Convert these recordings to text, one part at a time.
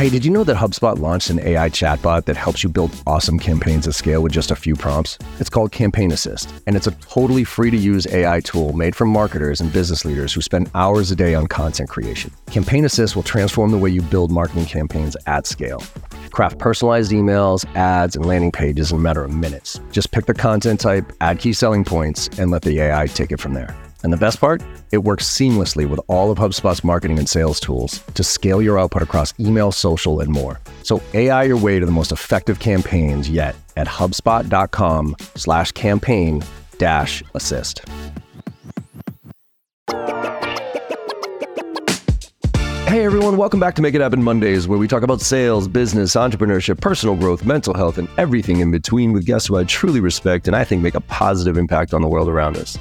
Hey, did you know that HubSpot launched an AI chatbot that helps you build awesome campaigns at scale with just a few prompts? It's called Campaign Assist, and it's a totally free to use AI tool made for marketers and business leaders who spend hours a day on content creation. Campaign Assist will transform the way you build marketing campaigns at scale. Craft personalized emails, ads, and landing pages in a matter of minutes. Just pick the content type, add key selling points, and let the AI take it from there. And the best part? It works seamlessly with all of HubSpot's marketing and sales tools to scale your output across email, social, and more. So AI your way to the most effective campaigns yet at HubSpot.com slash campaign dash assist. Hey everyone, welcome back to Make It Happen Mondays, where we talk about sales, business, entrepreneurship, personal growth, mental health, and everything in between with guests who I truly respect and I think make a positive impact on the world around us.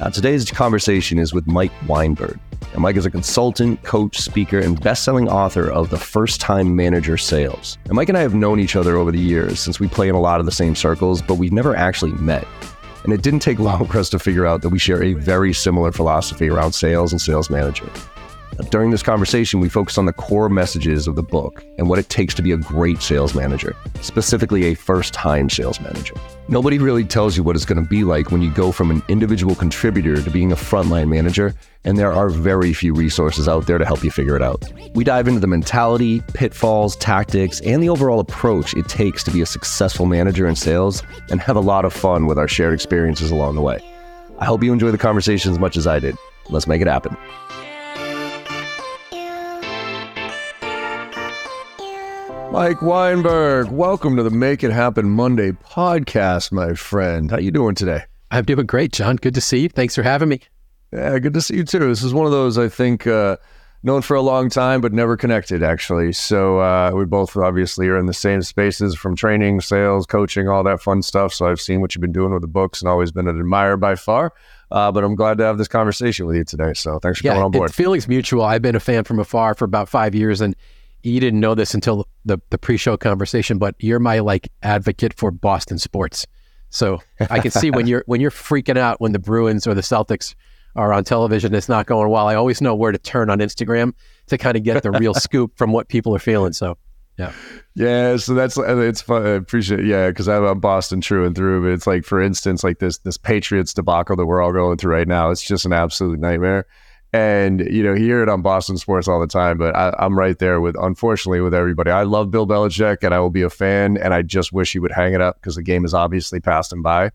Now, today's conversation is with Mike Weinberg. And Mike is a consultant, coach, speaker, and best-selling author of The First Time Manager Sales. And Mike and I have known each other over the years since we play in a lot of the same circles, but we've never actually met. And it didn't take long for us to figure out that we share a very similar philosophy around sales and sales management. During this conversation, we focused on the core messages of the book and what it takes to be a great sales manager, specifically a first time sales manager. Nobody really tells you what it's going to be like when you go from an individual contributor to being a frontline manager, and there are very few resources out there to help you figure it out. We dive into the mentality, pitfalls, tactics, and the overall approach it takes to be a successful manager in sales and have a lot of fun with our shared experiences along the way. I hope you enjoy the conversation as much as I did. Let's make it happen. Mike Weinberg, welcome to the Make It Happen Monday podcast, my friend. How you doing today? I'm doing great, John. Good to see you. Thanks for having me. Yeah, good to see you too. This is one of those I think uh, known for a long time, but never connected actually. So uh, we both obviously are in the same spaces from training, sales, coaching, all that fun stuff. So I've seen what you've been doing with the books and always been an admirer by far. Uh, but I'm glad to have this conversation with you today. So thanks for yeah, coming on board. Feelings mutual. I've been a fan from afar for about five years, and you didn't know this until the, the pre-show conversation, but you're my like advocate for Boston sports. So I can see when you're when you're freaking out when the Bruins or the Celtics are on television, it's not going well. I always know where to turn on Instagram to kind of get the real scoop from what people are feeling. So yeah, yeah. So that's uh, it's fun. I appreciate it. yeah because I'm a Boston true and through. But it's like for instance, like this this Patriots debacle that we're all going through right now. It's just an absolute nightmare. And you know, hear it on Boston sports all the time, but I, am right there with, unfortunately, with everybody. I love Bill Belichick, and I will be a fan. And I just wish he would hang it up because the game has obviously passed him by,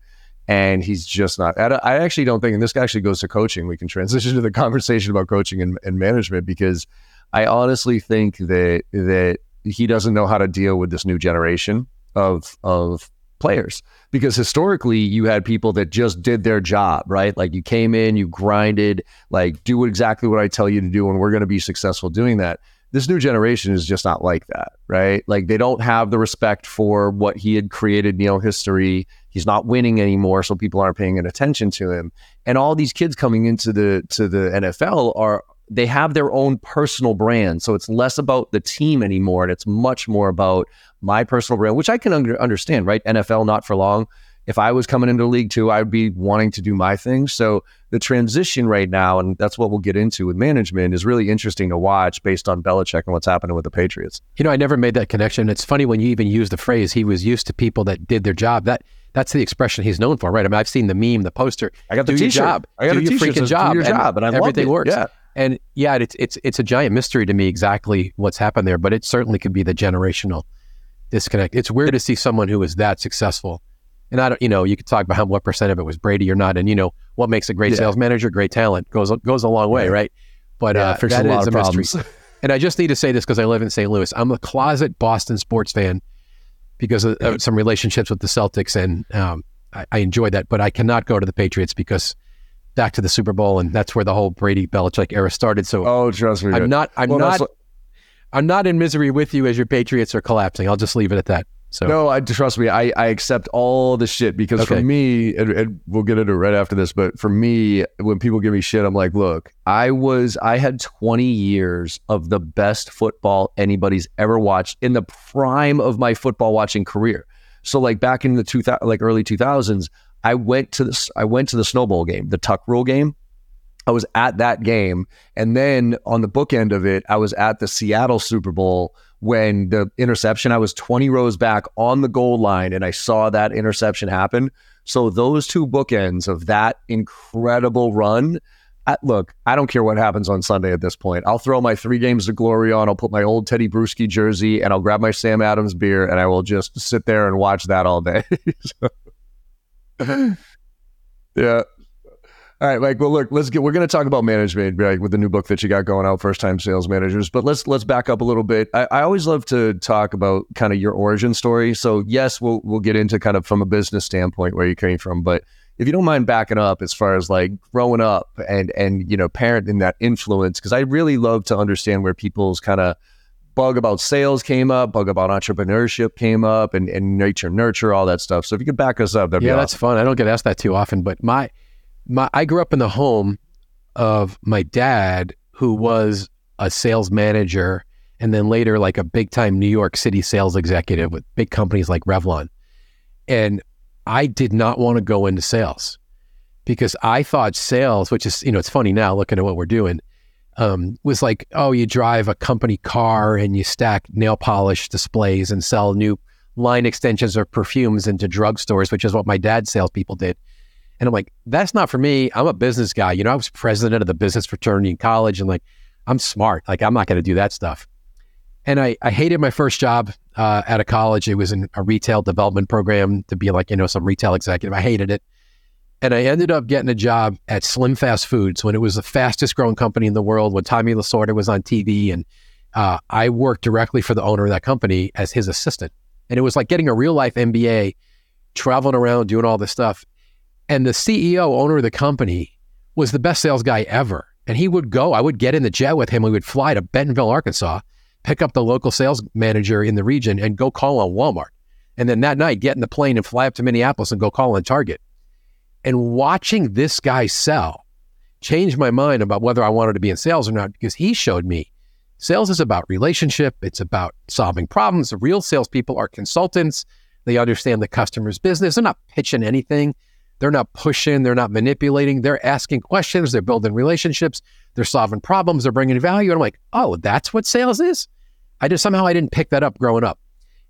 and he's just not. I actually don't think, and this actually goes to coaching. We can transition to the conversation about coaching and, and management because I honestly think that that he doesn't know how to deal with this new generation of of players because historically you had people that just did their job, right? Like you came in, you grinded, like do exactly what I tell you to do, and we're going to be successful doing that. This new generation is just not like that, right? Like they don't have the respect for what he had created, know, history. He's not winning anymore, so people aren't paying an attention to him. And all these kids coming into the to the NFL are they have their own personal brand. So it's less about the team anymore, and it's much more about my personal brand, which I can under, understand, right? NFL not for long. If I was coming into League Two, I'd be wanting to do my thing. So the transition right now, and that's what we'll get into with management, is really interesting to watch based on Belichick and what's happening with the Patriots. You know, I never made that connection. It's funny when you even use the phrase "he was used to people that did their job." That that's the expression he's known for, right? I mean, I've seen the meme, the poster. I got the do t-shirt. Your job. I got do a your t-shirt freaking job. Do your job, and, and I everything it. works. Yeah. And yeah, it's it's it's a giant mystery to me exactly what's happened there, but it certainly could be the generational disconnect. It's weird to see someone who is that successful. And I don't, you know, you could talk about how what percent of it was Brady or not, and you know what makes a great yeah. sales manager, great talent goes goes a long way, yeah. right? But yeah, uh, that a is a problems. mystery. and I just need to say this because I live in St. Louis. I'm a closet Boston sports fan because of, of some relationships with the Celtics, and um, I, I enjoy that. But I cannot go to the Patriots because back to the Super Bowl, and that's where the whole Brady Belichick era started. So, oh, trust me, I'm not, I'm well, not, I'm not in misery with you as your Patriots are collapsing. I'll just leave it at that. So no, I trust me. I, I accept all the shit because okay. for me, and, and, we'll get into it right after this. But for me, when people give me shit, I'm like, look, I was I had 20 years of the best football anybody's ever watched in the prime of my football watching career. So like back in the two like early 2000s, I went to this. I went to the snowball game, the tuck rule game. I was at that game, and then on the bookend of it, I was at the Seattle Super Bowl when the interception, I was 20 rows back on the goal line and I saw that interception happen. So those two bookends of that incredible run. I, look, I don't care what happens on Sunday at this point. I'll throw my three games of glory on. I'll put my old Tedy Bruschi jersey and I'll grab my Sam Adams beer and I will just sit there and watch that all day. yeah, all right, Mike. Well, look, let's get. We're going to talk about management, right, with the new book that you got going out, First Time Sales Managers. But let's let's back up a little bit. I, I always love to talk about kind of your origin story. So yes, we'll we'll get into kind of from a business standpoint where you came from, but if you don't mind backing up as far as like growing up and and you know parenting that influence, because I really love to understand where people's kind of bug about sales came up, bug about entrepreneurship came up, and and nature nurture all that stuff. So if you could back us up, that'd yeah, that's fun. I don't get asked that too often, but my my I grew up in the home of my dad, who was a sales manager and then later like a big time New York City sales executive with big companies like Revlon. And I did not want to go into sales because I thought sales, which is, you know, it's funny now looking at what we're doing, um, was like, oh, you drive a company car and you stack nail polish displays and sell new line extensions or perfumes into drugstores, which is what my dad's salespeople did. And I'm like, that's not for me. I'm a business guy. You know, I was president of the business fraternity in college and like, I'm smart. Like, I'm not going to do that stuff. And I, I hated my first job uh, at a college. It was in a retail development program to be like, you know, some retail executive. I hated it. And I ended up getting a job at Slim Fast Foods when it was the fastest growing company in the world, when Tommy Lasorda was on TV. And uh, I worked directly for the owner of that company as his assistant. And it was like getting a real life MBA, traveling around, doing all this stuff. And the CEO, owner of the company, was the best sales guy ever. And he would go, I would get in the jet with him. We would fly to Bentonville, Arkansas, pick up the local sales manager in the region and go call on Walmart. And then that night, get in the plane and fly up to Minneapolis and go call on Target. And watching this guy sell changed my mind about whether I wanted to be in sales or not because he showed me sales is about relationship, it's about solving problems. The real salespeople are consultants. They understand the customer's business. They're not pitching anything. They're not pushing, they're not manipulating, they're asking questions, they're building relationships, they're solving problems, they're bringing value. And I'm like, oh, that's what sales is. I just somehow I didn't pick that up growing up,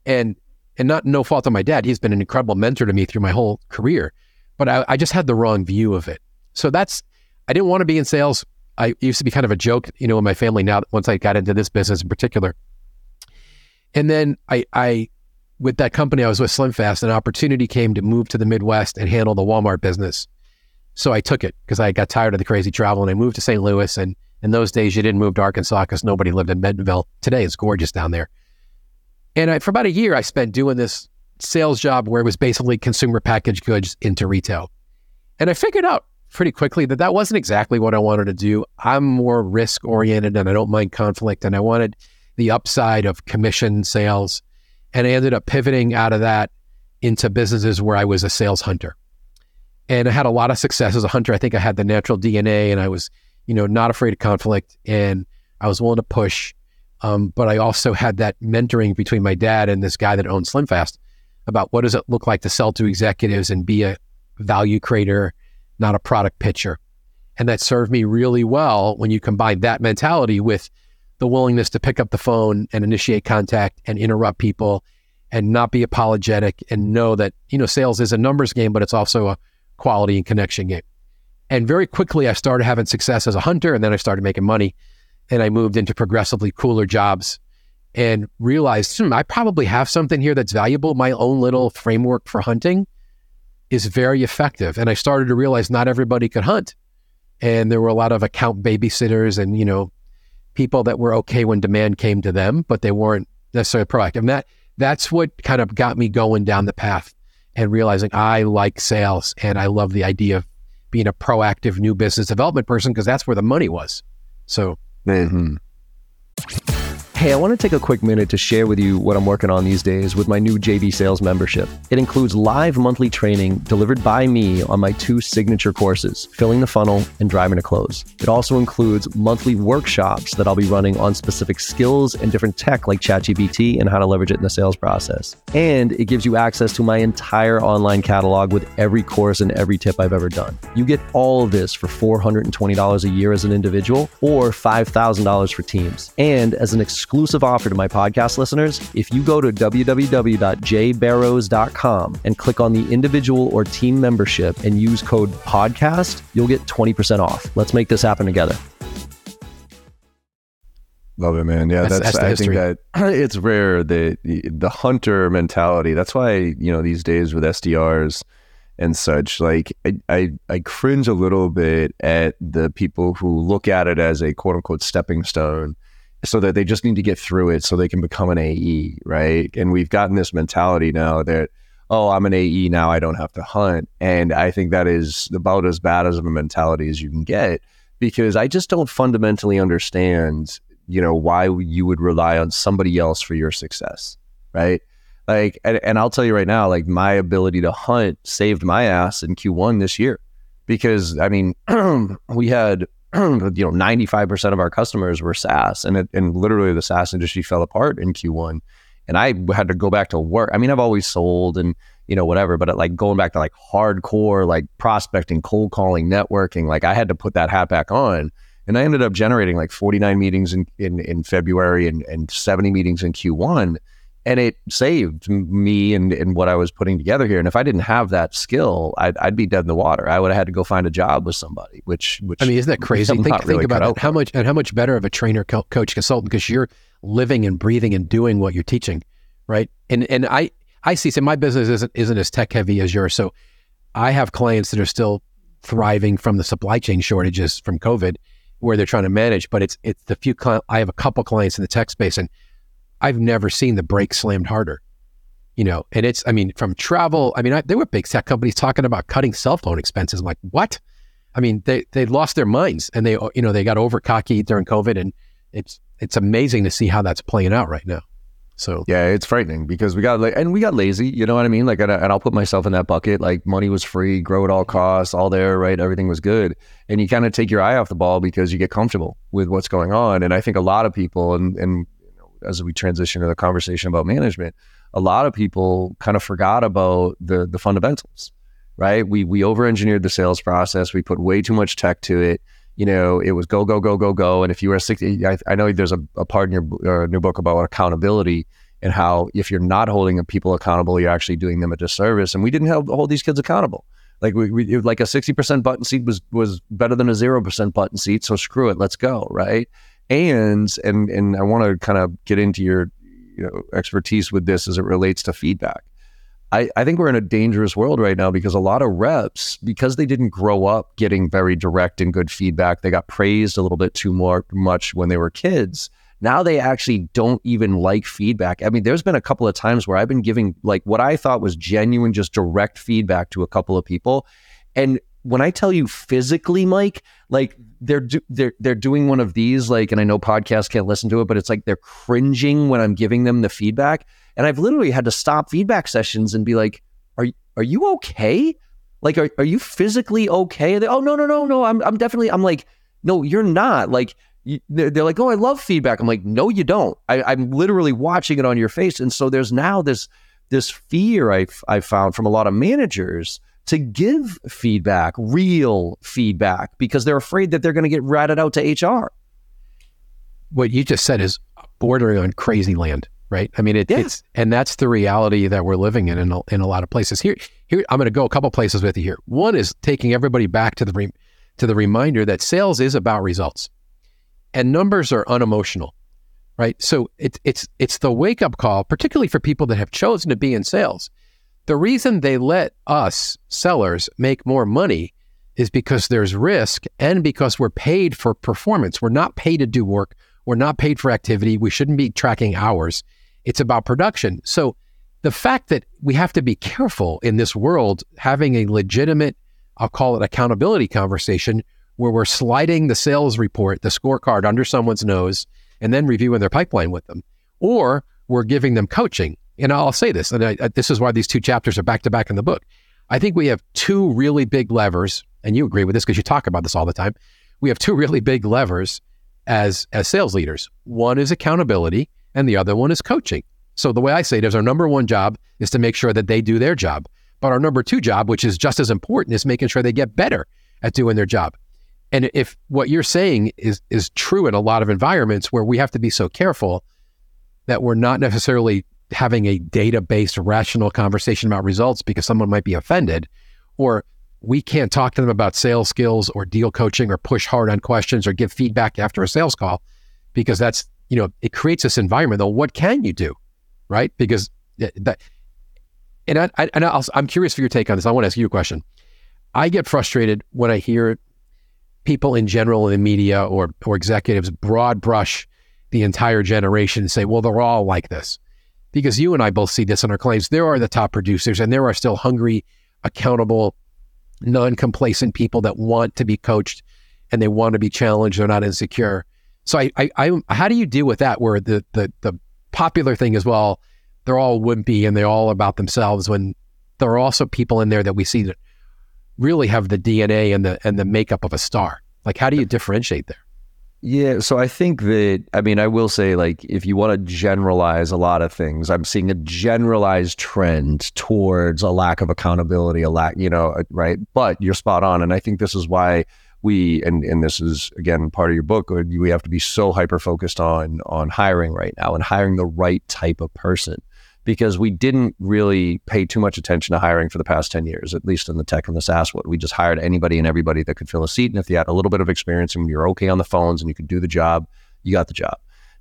and and not no fault of my dad. He's been an incredible mentor to me through my whole career, but I, I just had the wrong view of it. So that's I didn't want to be in sales. I used to be kind of a joke, you know, in my family. Now, once I got into this business in particular, and then I I with that company I was with SlimFast, an opportunity came to move to the Midwest and handle the Walmart business. So I took it because I got tired of the crazy travel and I moved to St. Louis. And in those days, you didn't move to Arkansas because nobody lived in Bentonville. Today, it's gorgeous down there. And I, for about a year, I spent doing this sales job where it was basically consumer packaged goods into retail. And I figured out pretty quickly that that wasn't exactly what I wanted to do. I'm more risk oriented and I don't mind conflict. And I wanted the upside of commission sales and I ended up pivoting out of that into businesses where I was a sales hunter. And I had a lot of success as a hunter. I think I had the natural DNA and I was, you know, not afraid of conflict and I was willing to push. Um, but I also had that mentoring between my dad and this guy that owned SlimFast about what does it look like to sell to executives and be a value creator, not a product pitcher. And that served me really well when you combine that mentality with the willingness to pick up the phone and initiate contact and interrupt people and not be apologetic and know that, you know, sales is a numbers game, but it's also a quality and connection game. And very quickly, I started having success as a hunter and then I started making money and I moved into progressively cooler jobs and realized hmm, I probably have something here that's valuable. My own little framework for hunting is very effective. And I started to realize not everybody could hunt. And there were a lot of account babysitters and, you know, people that were okay when demand came to them, but they weren't necessarily proactive. And that that's what kind of got me going down the path and realizing I like sales and I love the idea of being a proactive new business development person because that's where the money was. So, mm-hmm. Hey, I want to take a quick minute to share with you what I'm working on these days with my new JB Sales membership. It includes live monthly training delivered by me on my two signature courses, Filling the Funnel and Driving to Close. It also includes monthly workshops that I'll be running on specific skills and different tech like ChatGPT and how to leverage it in the sales process. And it gives you access to my entire online catalog with every course and every tip I've ever done. You get all of this for $420 a year as an individual or $5,000 for teams. And as an exclusive exclusive offer to my podcast listeners. If you go to www.jbarrows.com and click on the individual or team membership and use code podcast, you'll get 20% off. Let's make this happen together. Love it, man. Yeah, that's, That's- that's I think that it's rare the the hunter mentality. That's why you know these days with SDRs and such, like I, I I cringe a little bit at the people who look at it as a quote unquote stepping stone, so that they just need to get through it so they can become an AE, right? And we've gotten this mentality now that oh, I'm an AE now, I don't have to hunt, and I think that is about as bad as of a mentality as you can get because I just don't fundamentally understand you know why you would rely on somebody else for your success right like and, and i'll tell you right now like my ability to hunt saved my ass in q1 this year because i mean we had you know 95% of our customers were saas and it, and literally the saas industry fell apart in q1 and i had to go back to work. I mean i've always sold and you know whatever but like going back to like hardcore like prospecting cold calling networking like i had to put that hat back on. And I ended up generating like 49 meetings in, in, in February and, and 70 meetings in Q1. And it saved me and, and what I was putting together here. And if I didn't have that skill, I'd, I'd be dead in the water. I would have had to go find a job with somebody, which, which I mean, isn't that crazy? Think, think really about it. How much and how much better of a trainer, co- coach, consultant because you're living and breathing and doing what you're teaching, right? And and I I see. So my business isn't isn't as tech heavy as yours. So I have clients that are still thriving from the supply chain shortages from COVID, where they're trying to manage. But it's it's the few. Cli- I have a couple clients in the tech space, and I've never seen the brakes slammed harder. You know, and it's I mean from travel. I mean, I, there were big tech companies talking about cutting cell phone expenses. I'm like, what? I mean, they they lost their minds and they you know they got over cocky during COVID, and it's it's amazing to see how that's playing out right now. So Yeah, it's frightening because we got like, and we got lazy. You know what I mean? Like, and, I, and I'll put myself in that bucket. Like, money was free, grow at all costs, all there, right? Everything was good, and you kind of take your eye off the ball because you get comfortable with what's going on. And I think a lot of people, and and as we transition to the conversation about management, a lot of people kind of forgot about the the fundamentals, right? We we over engineered the sales process. We put way too much tech to it. You know, it was go go go go go. And if you were sixty, I, I know there's a, a part in your uh, new book about accountability and how if you're not holding people accountable, you're actually doing them a disservice. And we didn't help hold these kids accountable. Like we, we like a sixty percent button seat was was better than a zero percent button seat. So screw it, let's go, right? And and and I want to kind of get into your you know expertise with this as it relates to feedback. I, I think we're in a dangerous world right now because a lot of reps, because they didn't grow up getting very direct and good feedback, they got praised a little bit too more much when they were kids. Now they actually don't even like feedback. I mean, there's been a couple of times where I've been giving like what I thought was genuine, just direct feedback to a couple of people. And when I tell you physically, Mike, like they're do, they're they're doing one of these, like, and I know podcasts can't listen to it, but it's like they're cringing when I'm giving them the feedback. And I've literally had to stop feedback sessions and be like, "Are are you okay? Like, are, are you physically okay?" They, oh no no no no, I'm I'm definitely. I'm like, no, you're not. Like, they're, like, "Oh, I love feedback." I'm like, no, you don't. I, I'm literally watching it on your face, and so there's now this this fear I've I found from a lot of managers to give feedback, real feedback, because they're afraid that they're going to get ratted out to HR. what you just said is bordering on crazy land, right? I mean, it, Yeah. it's and that's the reality that we're living in in a, in a lot of places. Here, here, I'm going to go a couple places with you here. One is taking everybody back to the re, to the reminder that sales is about results, and numbers are unemotional, right? So it's it's it's the wake up call, particularly for people that have chosen to be in sales. The reason they let us sellers make more money is because there's risk and because we're paid for performance. We're not paid to do work. We're not paid for activity. We shouldn't be tracking hours. It's about production. So the fact that we have to be careful in this world having a legitimate, I'll call it accountability conversation where we're sliding the sales report, the scorecard under someone's nose and then reviewing their pipeline with them. Or we're giving them coaching. And I'll say this, and I, I- this is why these two chapters are back to back in the book. I think we have two really big levers, and you agree with this because you talk about this all the time. We have two really big levers as as sales leaders. One is accountability, and the other one is coaching. So the way I say it is, our number one job is to make sure that they do their job, but our number two job, which is just as important, is making sure they get better at doing their job. And if what you're saying is is true in a lot of environments where we have to be so careful that we're not necessarily having a data based rational conversation about results because someone might be offended, or we can't talk to them about sales skills or deal coaching or push hard on questions or give feedback after a sales call because that's, you know, it creates this environment. Though, what can you do? Right? Because that, and I, I and i am curious for your take on this. I want to ask you a question. I get frustrated when I hear people in general in the media or or executives broad brush the entire generation and say, well, they're all like this. Because you and I both see this in our claims. There are the top producers and there are still hungry, accountable, non complacent people that want to be coached and they want to be challenged. They're not insecure. So I, I, I how do you deal with that where the, the, the popular thing is, well, they're all wimpy and they're all about themselves when there are also people in there that we see that really have the DNA and the and the makeup of a star. Like how do you differentiate there? Yeah, so I think that I mean I will say like if you want to generalize a lot of things, I'm seeing a generalized trend towards a lack of accountability, a lack, you know, uh, right? But you're spot on, and I think this is why we and and this is again part of your book. We have to be so hyper focused on on hiring right now and hiring the right type of person because we didn't really pay too much attention to hiring for the past 10 years, at least in the tech and the SaaS world. We just hired anybody and everybody that could fill a seat. And if you had a little bit of experience and you're okay on the phones and you could do the job, you got the job.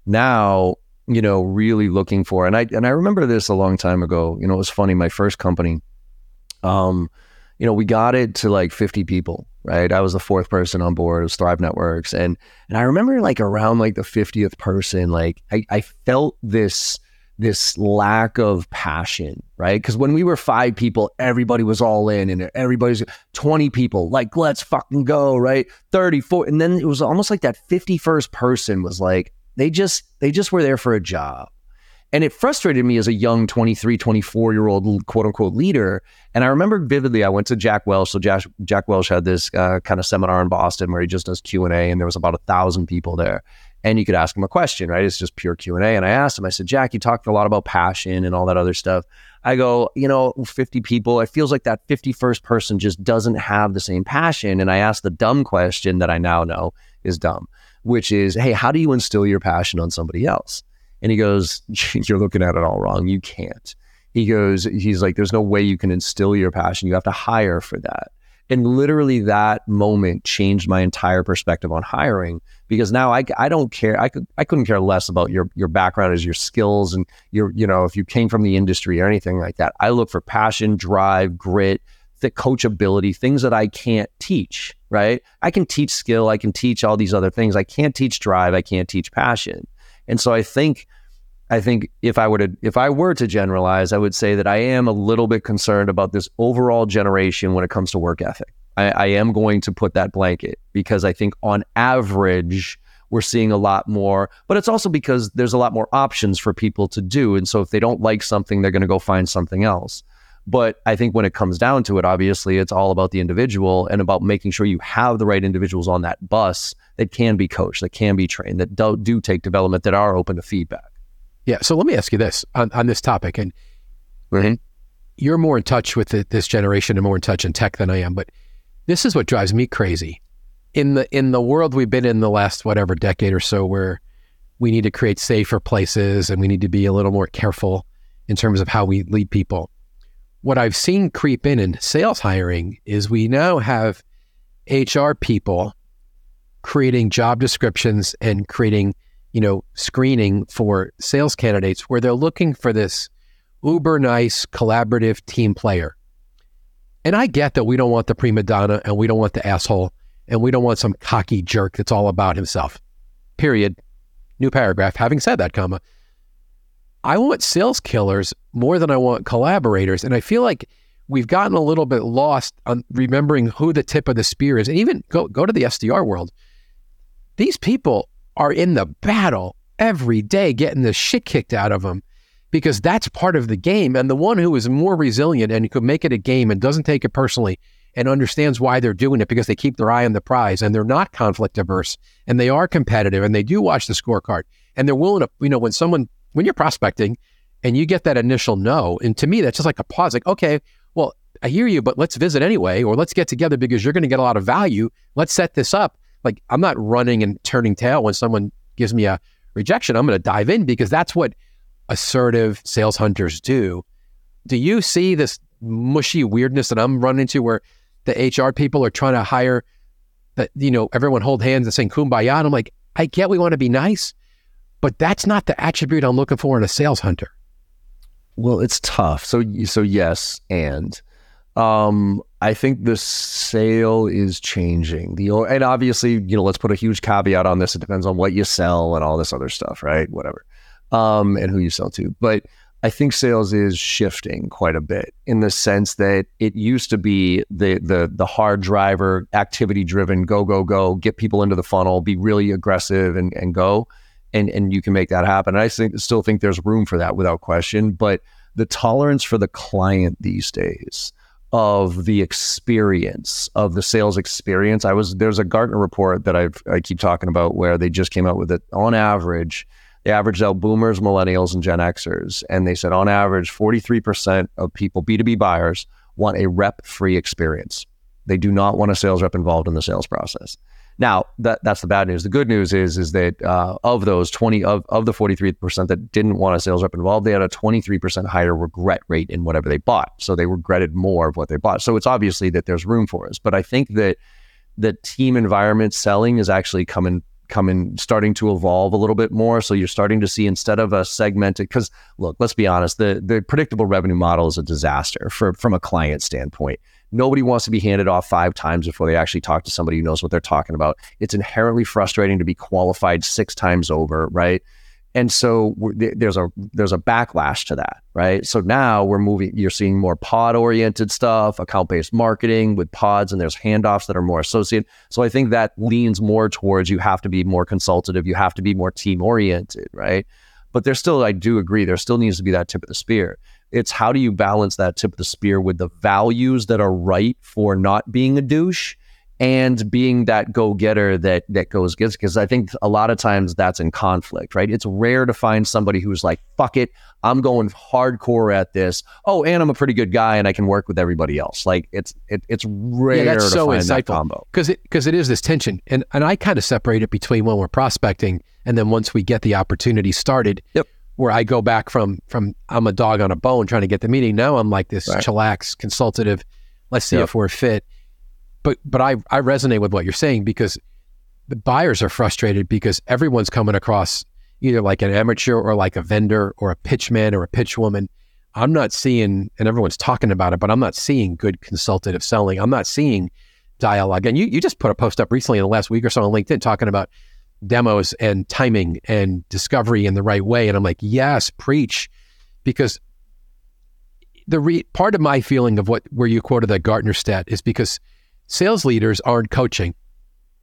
Now, you know, really looking for, and I, and I remember this a long time ago, you know, it was funny. My first company, um, you know, we got it to like 50 people, right? I was the fourth person on board. It was Thrive Networks. And, and I remember like around like the 50th person, like I, I felt this, this lack of passion, right? Because when we were five people, everybody was all in and everybody's 20 people, like, let's fucking go, right? 34. And then it was almost like that 51st person was like, they just, they just were there for a job. And it frustrated me as a young 23, 24 year old quote unquote leader. And I remember vividly, I went to Jack Welch. So Jack, Jack Welch had this uh, kind of seminar in Boston where he just does Q&A and there was about a thousand people there and you could ask him a question, right? It's just pure Q and A. And I asked him, I said, Jack, you talked a lot about passion and all that other stuff. I go, you know, 50 people, it feels like that 51st person just doesn't have the same passion. And I asked the dumb question that I now know is dumb, which is, hey, how do you instill your passion on somebody else? And he goes, you're looking at it all wrong. You can't. He goes, he's like, there's no way you can instill your passion. You have to hire for that. And literally that moment changed my entire perspective on hiring because now I, I don't care. I could I couldn't care less about your your background as your skills and your you know if you came from the industry or anything like that. I look for passion, drive, grit, the coachability, things that I can't teach. Right? I can teach skill. I can teach all these other things. I can't teach drive. I can't teach passion. And so I think I think if I were to if I were to generalize, I would say that I am a little bit concerned about this overall generation when it comes to work ethic. I, I am going to put that blanket because I think on average we're seeing a lot more, but it's also because there's a lot more options for people to do. And so if they don't like something, they're going to go find something else. But I think when it comes down to it, obviously, it's all about the individual and about making sure you have the right individuals on that bus that can be coached, that can be trained, that do, do take development, that are open to feedback. Yeah. So let me ask you this on, on this topic. And mm-hmm. you're more in touch with the, this generation and more in touch in tech than I am. But this is what drives me crazy. In the in the world we've been in the last whatever decade or so where we need to create safer places and we need to be a little more careful in terms of how we lead people. What I've seen creep in in sales hiring is we now have HR people creating job descriptions and creating you know, screening for sales candidates where they're looking for this uber nice collaborative team player. And I get that we don't want the prima donna and we don't want the asshole and we don't want some cocky jerk that's all about himself. Period. New paragraph. Having said that, comma, I want sales killers more than I want collaborators. And I feel like we've gotten a little bit lost on remembering who the tip of the spear is. And even go, go to the SDR world. These people are in the battle every day getting the shit kicked out of them because that's part of the game. And the one who is more resilient and could make it a game and doesn't take it personally and understands why they're doing it because they keep their eye on the prize and they're not conflict averse and they are competitive and they do watch the scorecard and they're willing to, you know, when someone, when you're prospecting and you get that initial no, and to me, that's just like a pause, like, okay, well, I hear you, but let's visit anyway, or let's get together because you're going to get a lot of value. Let's set this up like I'm not running and turning tail when someone gives me a rejection. I'm going to dive in because that's what assertive sales hunters do. Do you see this mushy weirdness that I'm running into where the HR people are trying to hire that, you know, everyone hold hands and sing kumbaya? And I'm like, I get we want to be nice, but that's not the attribute I'm looking for in a sales hunter. Well, it's tough. So, so yes, and um, I think the sale is changing. The and obviously, you know, let's put a huge caveat on this. It depends on what you sell and all this other stuff, right? Whatever, um, and who you sell to. But I think sales is shifting quite a bit in the sense that it used to be the the the hard driver, activity driven, go go go, get people into the funnel, be really aggressive and and go, and and you can make that happen. And I think still think there's room for that without question, but the tolerance for the client these days of the experience of the sales experience. I was there's a Gartner report that I've I keep talking about where they just came out with it. On average, they averaged out boomers, millennials, and Gen Xers, and they said on average, 43% of people B2B buyers want a rep-free experience. They do not want a sales rep involved in the sales process. Now, that that's the bad news. The good news is is that uh, of those 20 of, of the 43% that didn't want a sales rep involved, they had a 23% higher regret rate in whatever they bought. So they regretted more of what they bought. So it's obviously that there's room for us. But I think that the team environment selling is actually coming coming starting to evolve a little bit more. So you're starting to see instead of a segmented because look, let's be honest, the the predictable revenue model is a disaster for from a client standpoint. Nobody wants to be handed off five times before they actually talk to somebody who knows what they're talking about. It's inherently frustrating to be qualified six times over, right? And so there's a there's a backlash to that, right? So now we're moving. You're seeing more pod oriented stuff, account based marketing with pods, and there's handoffs that are more associated. So I think that leans more towards you have to be more consultative, you have to be more team oriented, right? But there's still, I do agree, there still needs to be that tip of the spear. It's how do you balance that tip of the spear with the values that are right for not being a douche and being that go getter that that goes gets because I think a lot of times that's in conflict, right? It's rare to find somebody who's like, "Fuck it, I'm going hardcore at this." Oh, and I'm a pretty good guy and I can work with everybody else. Like it's it, it's rare yeah, that's to so find insightful. that combo because it because it is this tension, and and I kind of separate it between when we're prospecting and then once we get the opportunity started. Yep where I go back from from I'm a dog on a bone trying to get the meeting. Now I'm like this right. chillax, consultative. Let's see if we're fit. But but I I resonate with what you're saying because the buyers are frustrated because everyone's coming across either like an amateur or like a vendor or a pitchman or a pitchwoman. I'm not seeing, and everyone's talking about it, but I'm not seeing good consultative selling. I'm not seeing dialogue. And you you just put a post up recently in the last week or so on LinkedIn talking about demos and timing and discovery in the right way. And I'm like, yes, preach, because the re- part of my feeling of what where you quoted that Gartner stat is because sales leaders aren't coaching.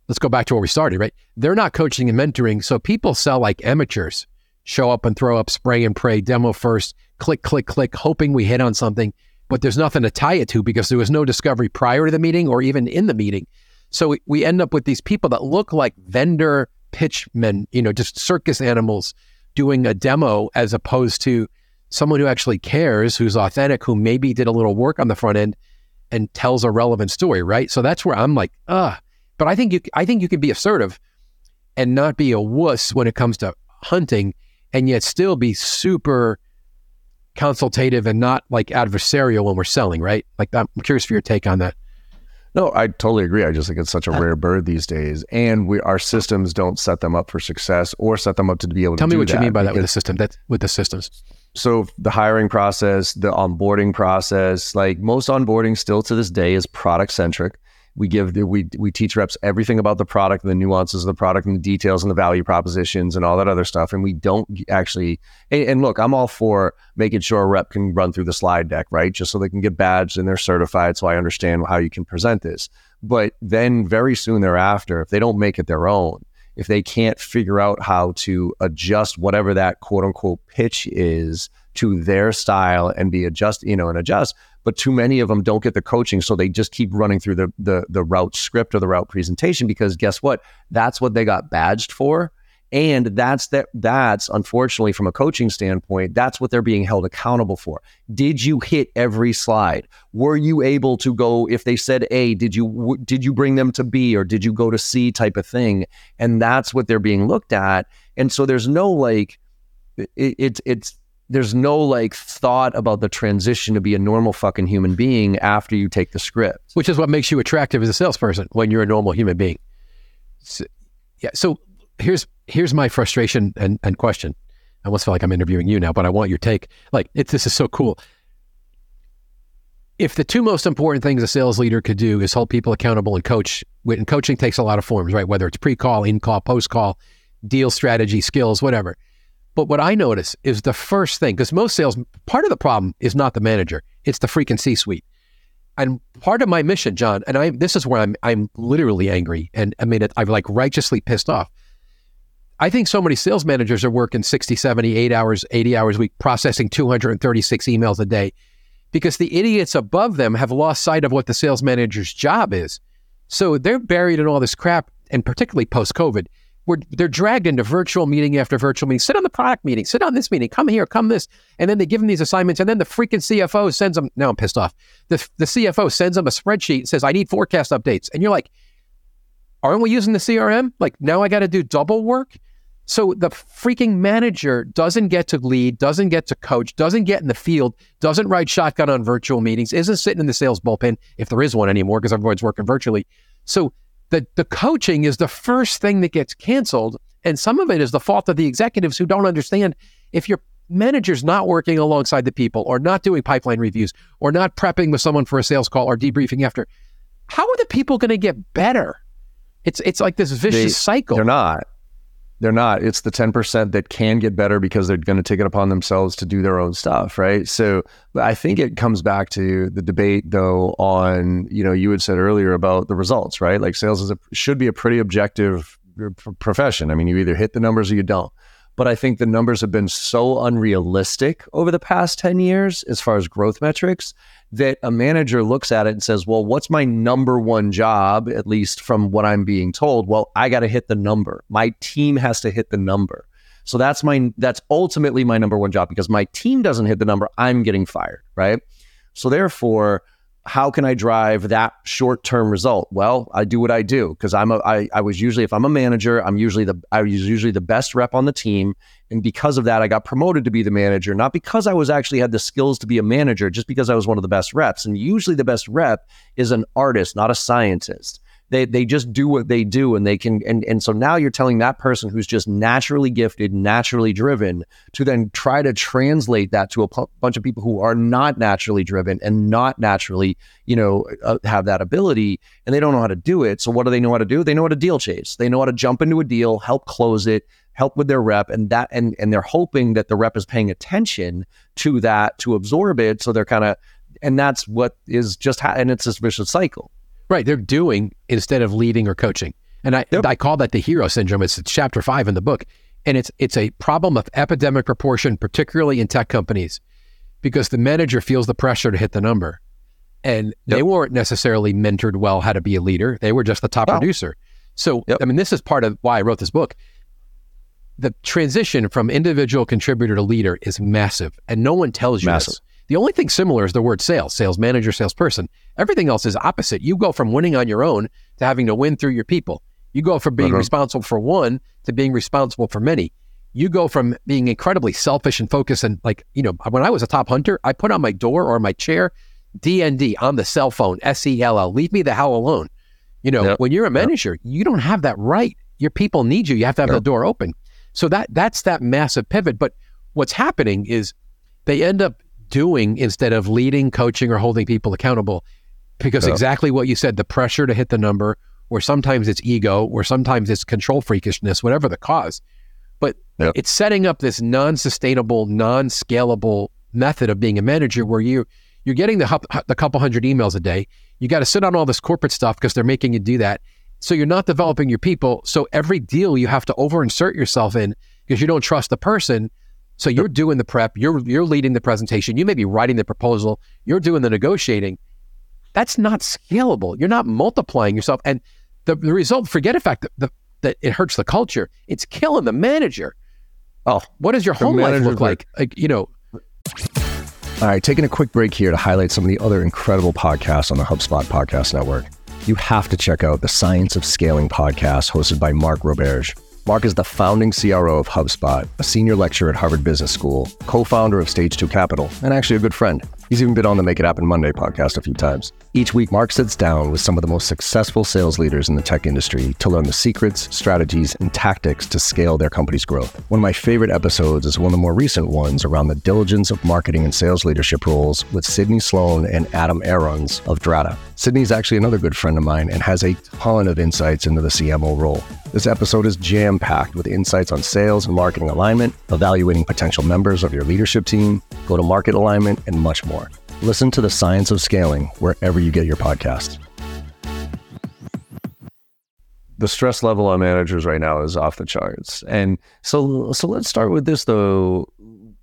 Let's go back to where we started, right? They're not coaching and mentoring. So people sell like amateurs, show up and throw up, spray and pray, demo first, click, click, click, hoping we hit on something, but there's nothing to tie it to because there was no discovery prior to the meeting or even in the meeting. So we, we end up with these people that look like vendor pitchmen, you know, just circus animals doing a demo as opposed to someone who actually cares, who's authentic, who maybe did a little work on the front end and tells a relevant story, right? So that's where I'm like, ah. But I think you, I think you can be assertive and not be a wuss when it comes to hunting, and yet still be super consultative and not like adversarial when we're selling, right? Like I'm curious for your take on that. No, I totally agree. I just think it's such a uh, rare bird these days, and we our systems don't set them up for success or set them up to be able Tell to. Tell me what you mean by that with the system. That with the systems. So the hiring process, the onboarding process, like most onboarding still to this day is product centric. We give we we teach reps everything about the product, and the nuances of the product, and the details and the value propositions and all that other stuff. And we don't actually. And, and look, I'm all for making sure a rep can run through the slide deck, right, just so they can get badged and they're certified. So I understand how you can present this. But then very soon thereafter, if they don't make it their own, if they can't figure out how to adjust whatever that quote unquote pitch is to their style and be adjust, you know, and adjust, but too many of them don't get the coaching so they just keep running through the the the route script or the route presentation because guess what? That's what they got badged for and that's that that's unfortunately from a coaching standpoint that's what they're being held accountable for. Did you hit every slide? Were you able to go if they said a did you w- did you bring them to b or did you go to c type of thing? And that's what they're being looked at. And so there's no like it, it's it's there's no like thought about the transition to be a normal fucking human being after you take the script. which is what makes you attractive as a salesperson when you're a normal human being. So, yeah. So here's here's my frustration and, and question. I almost feel like I'm interviewing you now, but I want your take. Like, it, this is so cool. If the two most important things a sales leader could do is hold people accountable and coach, and coaching takes a lot of forms, right? Whether it's pre-call, in-call, post-call, deal strategy, skills, whatever. But what I notice is the first thing, because most sales, part of the problem is not the manager, it's the freaking C-suite and part of my mission, John, and I this is where I'm I'm literally angry, and I mean I'm like righteously pissed off. I think so many sales managers are working 60, 70, 8 hours, 80 hours a week, processing 236 emails a day because the idiots above them have lost sight of what the sales manager's job is. So they're buried in all this crap, and particularly post Where they're dragged into virtual meeting after virtual meeting. Sit on the product meeting, sit on this meeting, come here, come this. And then they give them these assignments, and then the freaking CFO sends them. Now I'm pissed off. The, the CFO sends them a spreadsheet and says, I need forecast updates. And you're like, aren't we using the CRM? Like now I got to do double work. So the freaking manager doesn't get to lead, doesn't get to coach, doesn't get in the field, doesn't ride shotgun on virtual meetings, isn't sitting in the sales bullpen if there is one anymore because everyone's working virtually. So the the coaching is the first thing that gets canceled, and some of it is the fault of the executives who don't understand if your manager's not working alongside the people or not doing pipeline reviews or not prepping with someone for a sales call or debriefing after, how are the people going to get better? It's it's like this vicious They- cycle. They're not. They're not. It's the 10% that can get better because they're going to take it upon themselves to do their own stuff, right? So I think it comes back to the debate though on, you know, you had said earlier about the results, right? Like sales is a, should be a pretty objective uh, profession. I mean, you either hit the numbers or you don't. But I think the numbers have been so unrealistic over the past 10 years as far as growth metrics that a manager looks at it and says, Well, what's my number one job, at least from what I'm being told? Well, I got to hit the number. My team has to hit the number. So that's my that's ultimately my number one job because my team doesn't hit the number, I'm getting fired, right? So therefore, how can I drive that short-term result? Well, I do what I do because I'm a I, I was usually if I'm a manager, I'm usually the I was usually the best rep on the team. And because of that, I got promoted to be the manager, not because I was actually had the skills to be a manager, just because I was one of the best reps. And usually the best rep is an artist, not a scientist. They they just do what they do and they can and and so now you're telling that person who's just naturally gifted, naturally driven to then try to translate that to a bunch of people who are not naturally driven and not naturally, you know, uh, have that ability and they don't know how to do it. So what do they know how to do? They know how to deal chase. They know how to jump into a deal, help close it, help with their rep and that and and they're hoping that the rep is paying attention to that to absorb it so they're kind of and that's what is just ha- and it's this vicious cycle Right. They're doing instead of leading or coaching. And I, Yep. I call that the hero syndrome. It's chapter five in the book. And it's it's a problem of epidemic proportion, particularly in tech companies, because the manager feels the pressure to hit the number. And they weren't necessarily mentored well how to be a leader. They were just the top Wow. producer. So Yep. I mean, this is part of why I wrote this book. The transition from individual contributor to leader is massive, and no one tells you Massive. this. The only thing similar is the word sales, sales manager, salesperson. Everything else is opposite. You go from winning on your own to having to win through your people. You go from being Mhm. responsible for one to being responsible for many. You go from being incredibly selfish and focused and like, you know, when I was a top hunter, I put on my door or my chair DND on the cell phone, S E L L. Leave me the hell alone. You know, Yep. when you're a manager, you don't have that right. Your people need you. You have to have the door open. So that that's that massive pivot. But what's happening is they end up doing instead of leading, coaching, or holding people accountable. Because Yep. exactly what you said, the pressure to hit the number, or sometimes it's ego, or sometimes it's control freakishness, whatever the cause. But Yep. it's setting up this non-sustainable, non-scalable method of being a manager where you you're getting the, the couple hundred emails a day. You got to sit on all this corporate stuff because they're making you do that. So you're not developing your people. So every deal you have to over insert yourself in because you don't trust the person. So you're doing the prep, you're you're leading the presentation, you may be writing the proposal, you're doing the negotiating. That's not scalable. You're not multiplying yourself. And the, the result, forget the fact that, the, that it hurts the culture. It's killing the manager. Oh, what does your home life look like? Like, you know, All right, taking a quick break here to highlight some of the other incredible podcasts on the HubSpot Podcast Network. You have to check out the Science of Scaling podcast hosted by Mark Roberge. Mark is the founding CRO of HubSpot, a senior lecturer at Harvard Business School, co founder of Stage 2 Capital, and actually a good friend. He's even been on the Make It Happen Monday podcast a few times. Each week, Mark sits down with some of the most successful sales leaders in the tech industry to learn the secrets, strategies, and tactics to scale their company's growth. One of my favorite episodes is one of the more recent ones around the diligence of marketing and sales leadership roles with Sydney Sloan and Adam Aarons of Drata. Sydney's actually another good friend of mine and has a ton of insights into the CMO role. This episode is jam packed with insights on sales and marketing alignment, evaluating potential members of your leadership team, go to market alignment, and much more. Listen to the science of scaling wherever you get your podcasts. The stress level on managers right now is off the charts. And so so let's start with this though.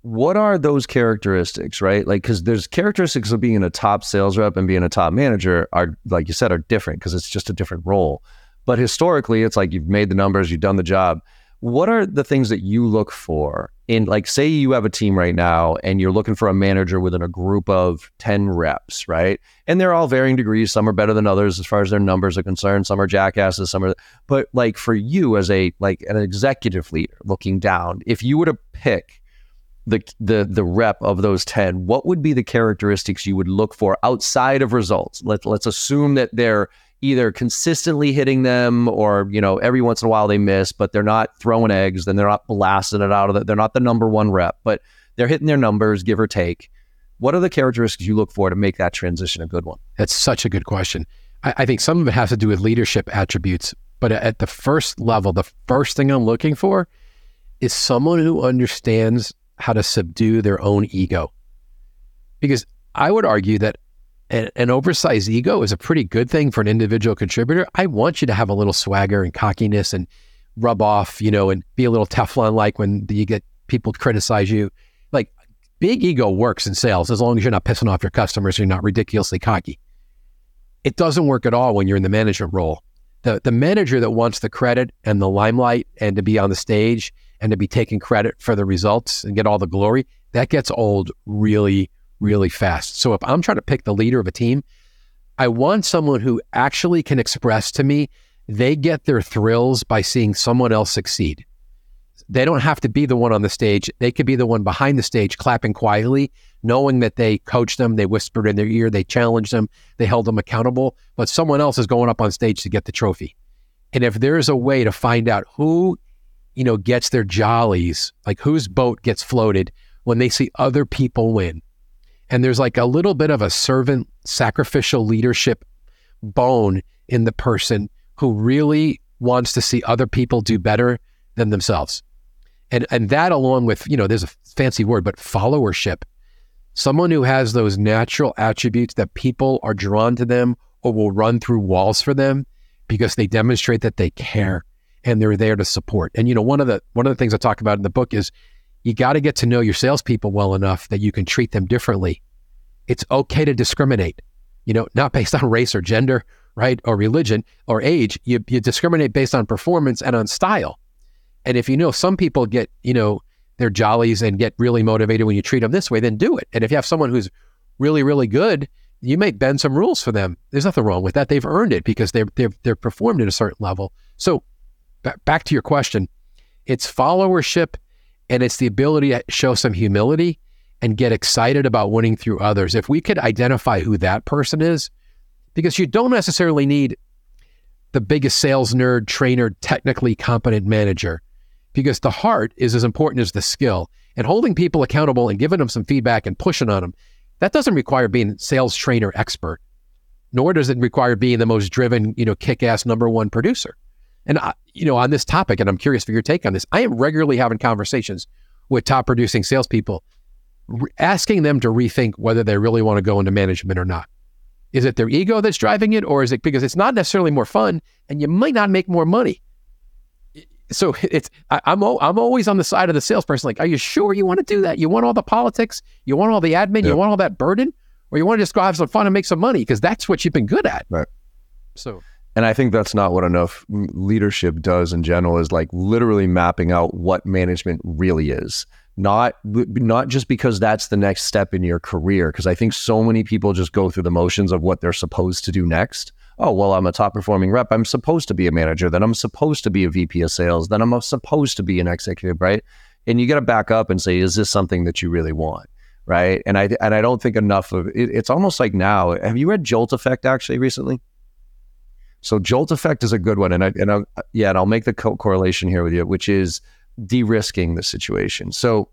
What are those characteristics, right? Like cuz there's characteristics of being a top sales rep and being a top manager are like you said are different because it's just a different role. But historically, it's like you've made the numbers, you've done the job what are the things that you look for in like say you have a team right now and you're looking for a manager within a group of 10 reps right? And they're all varying degrees. Some are better than others as far as their numbers are concerned. Some are jackasses some are but like for you as a like an executive leader looking down if you were to pick the the the rep of those 10 what would be the characteristics you would look for outside of results? Let's let's assume that they're either consistently hitting them or you know every once in a while they miss but they're not throwing eggs then they're not blasting it out of it they're not the number one rep but they're hitting their numbers give or take. What are the characteristics you look for to make that transition a good one? That's such a good question. I, I think some of it has to do with leadership attributes but at the first level the first thing i'm looking for is someone who understands how to subdue their own ego. Because i would argue that an, an oversized ego is a pretty good thing for an individual contributor. I want you to have a little swagger and cockiness and rub off, you know, and be a little Teflon like when you get people criticize you. Like big ego works in sales as long as you're not pissing off your customers, you're not ridiculously cocky. It doesn't work at all when you're in the management role. The the manager that wants the credit and the limelight and to be on the stage and to be taking credit for the results and get all the glory, that gets old really, really fast. So if I'm trying to pick the leader of a team, I want someone who actually can express to me they get their thrills by seeing someone else succeed. They don't have to be the one on the stage. They could be the one behind the stage clapping quietly, knowing that they coached them, they whispered in their ear, they challenged them, they held them accountable, but someone else is going up on stage to get the trophy. And if there's a way to find out who, you know, gets their jollies, like whose boat gets floated when they see other people win, and there's like a little bit of a servant sacrificial leadership bone in the person who really wants to see other people do better than themselves. And and that along with, you know, there's a fancy word, but followership. Someone who has those natural attributes that people are drawn to them or will run through walls for them because they demonstrate that they care and they're there to support. And you know, one of the one of the things I talk about in the book is you got to get to know your salespeople well enough that you can treat them differently. It's okay to discriminate, you know, not based on race or gender, right, or religion or age. You, you discriminate based on performance and on style. And if you know some people get, you know, their jollies and get really motivated when you treat them this way, then do it. And if you have someone who's really, really good, you may bend some rules for them. There's nothing wrong with that. They've earned it because they're they're they're performed at a certain level. So, back to your question, it's followership and it's the ability to show some humility and get excited about winning through others. If we could identify who that person is, because you don't necessarily need the biggest sales nerd, trainer, technically competent manager, because the heart is as important as the skill. And holding people accountable and giving them some feedback and pushing on them, that doesn't require being sales trainer expert, nor does it require being the most driven, you know, kick-ass number one producer. And I, you know, on this topic, and I'm curious for your take on this. I am regularly having conversations with top producing salespeople, re- asking them to rethink whether they really want to go into management or not. Is it their ego that's driving it, or is it because it's not necessarily more fun and you might not make more money? So it's I, am I'm, I'm always on the side of the salesperson. Like, are you sure you want to do that? You want all the politics? You want all the admin? Yep. You want all that burden? Or you want to just go have some fun and make some money because that's what you've been good at. Right. So and I think that's not what enough leadership does in general is like literally mapping out what management really is. Not not just because that's the next step in your career because I think so many people just go through the motions of what they're supposed to do next oh, well, I'm a top performing rep. I'm supposed to be a manager. Then I'm supposed to be a VP of sales. Then I'm supposed to be an executive, right? And you got to back up and say, is this something that you really want? Right. And I, and I don't think enough of it. It's almost like now, have you read Jolt Effect actually recently? So Jolt Effect is a good one. And I, and I, yeah, and I'll make the co- correlation here with you, which is de-risking the situation. So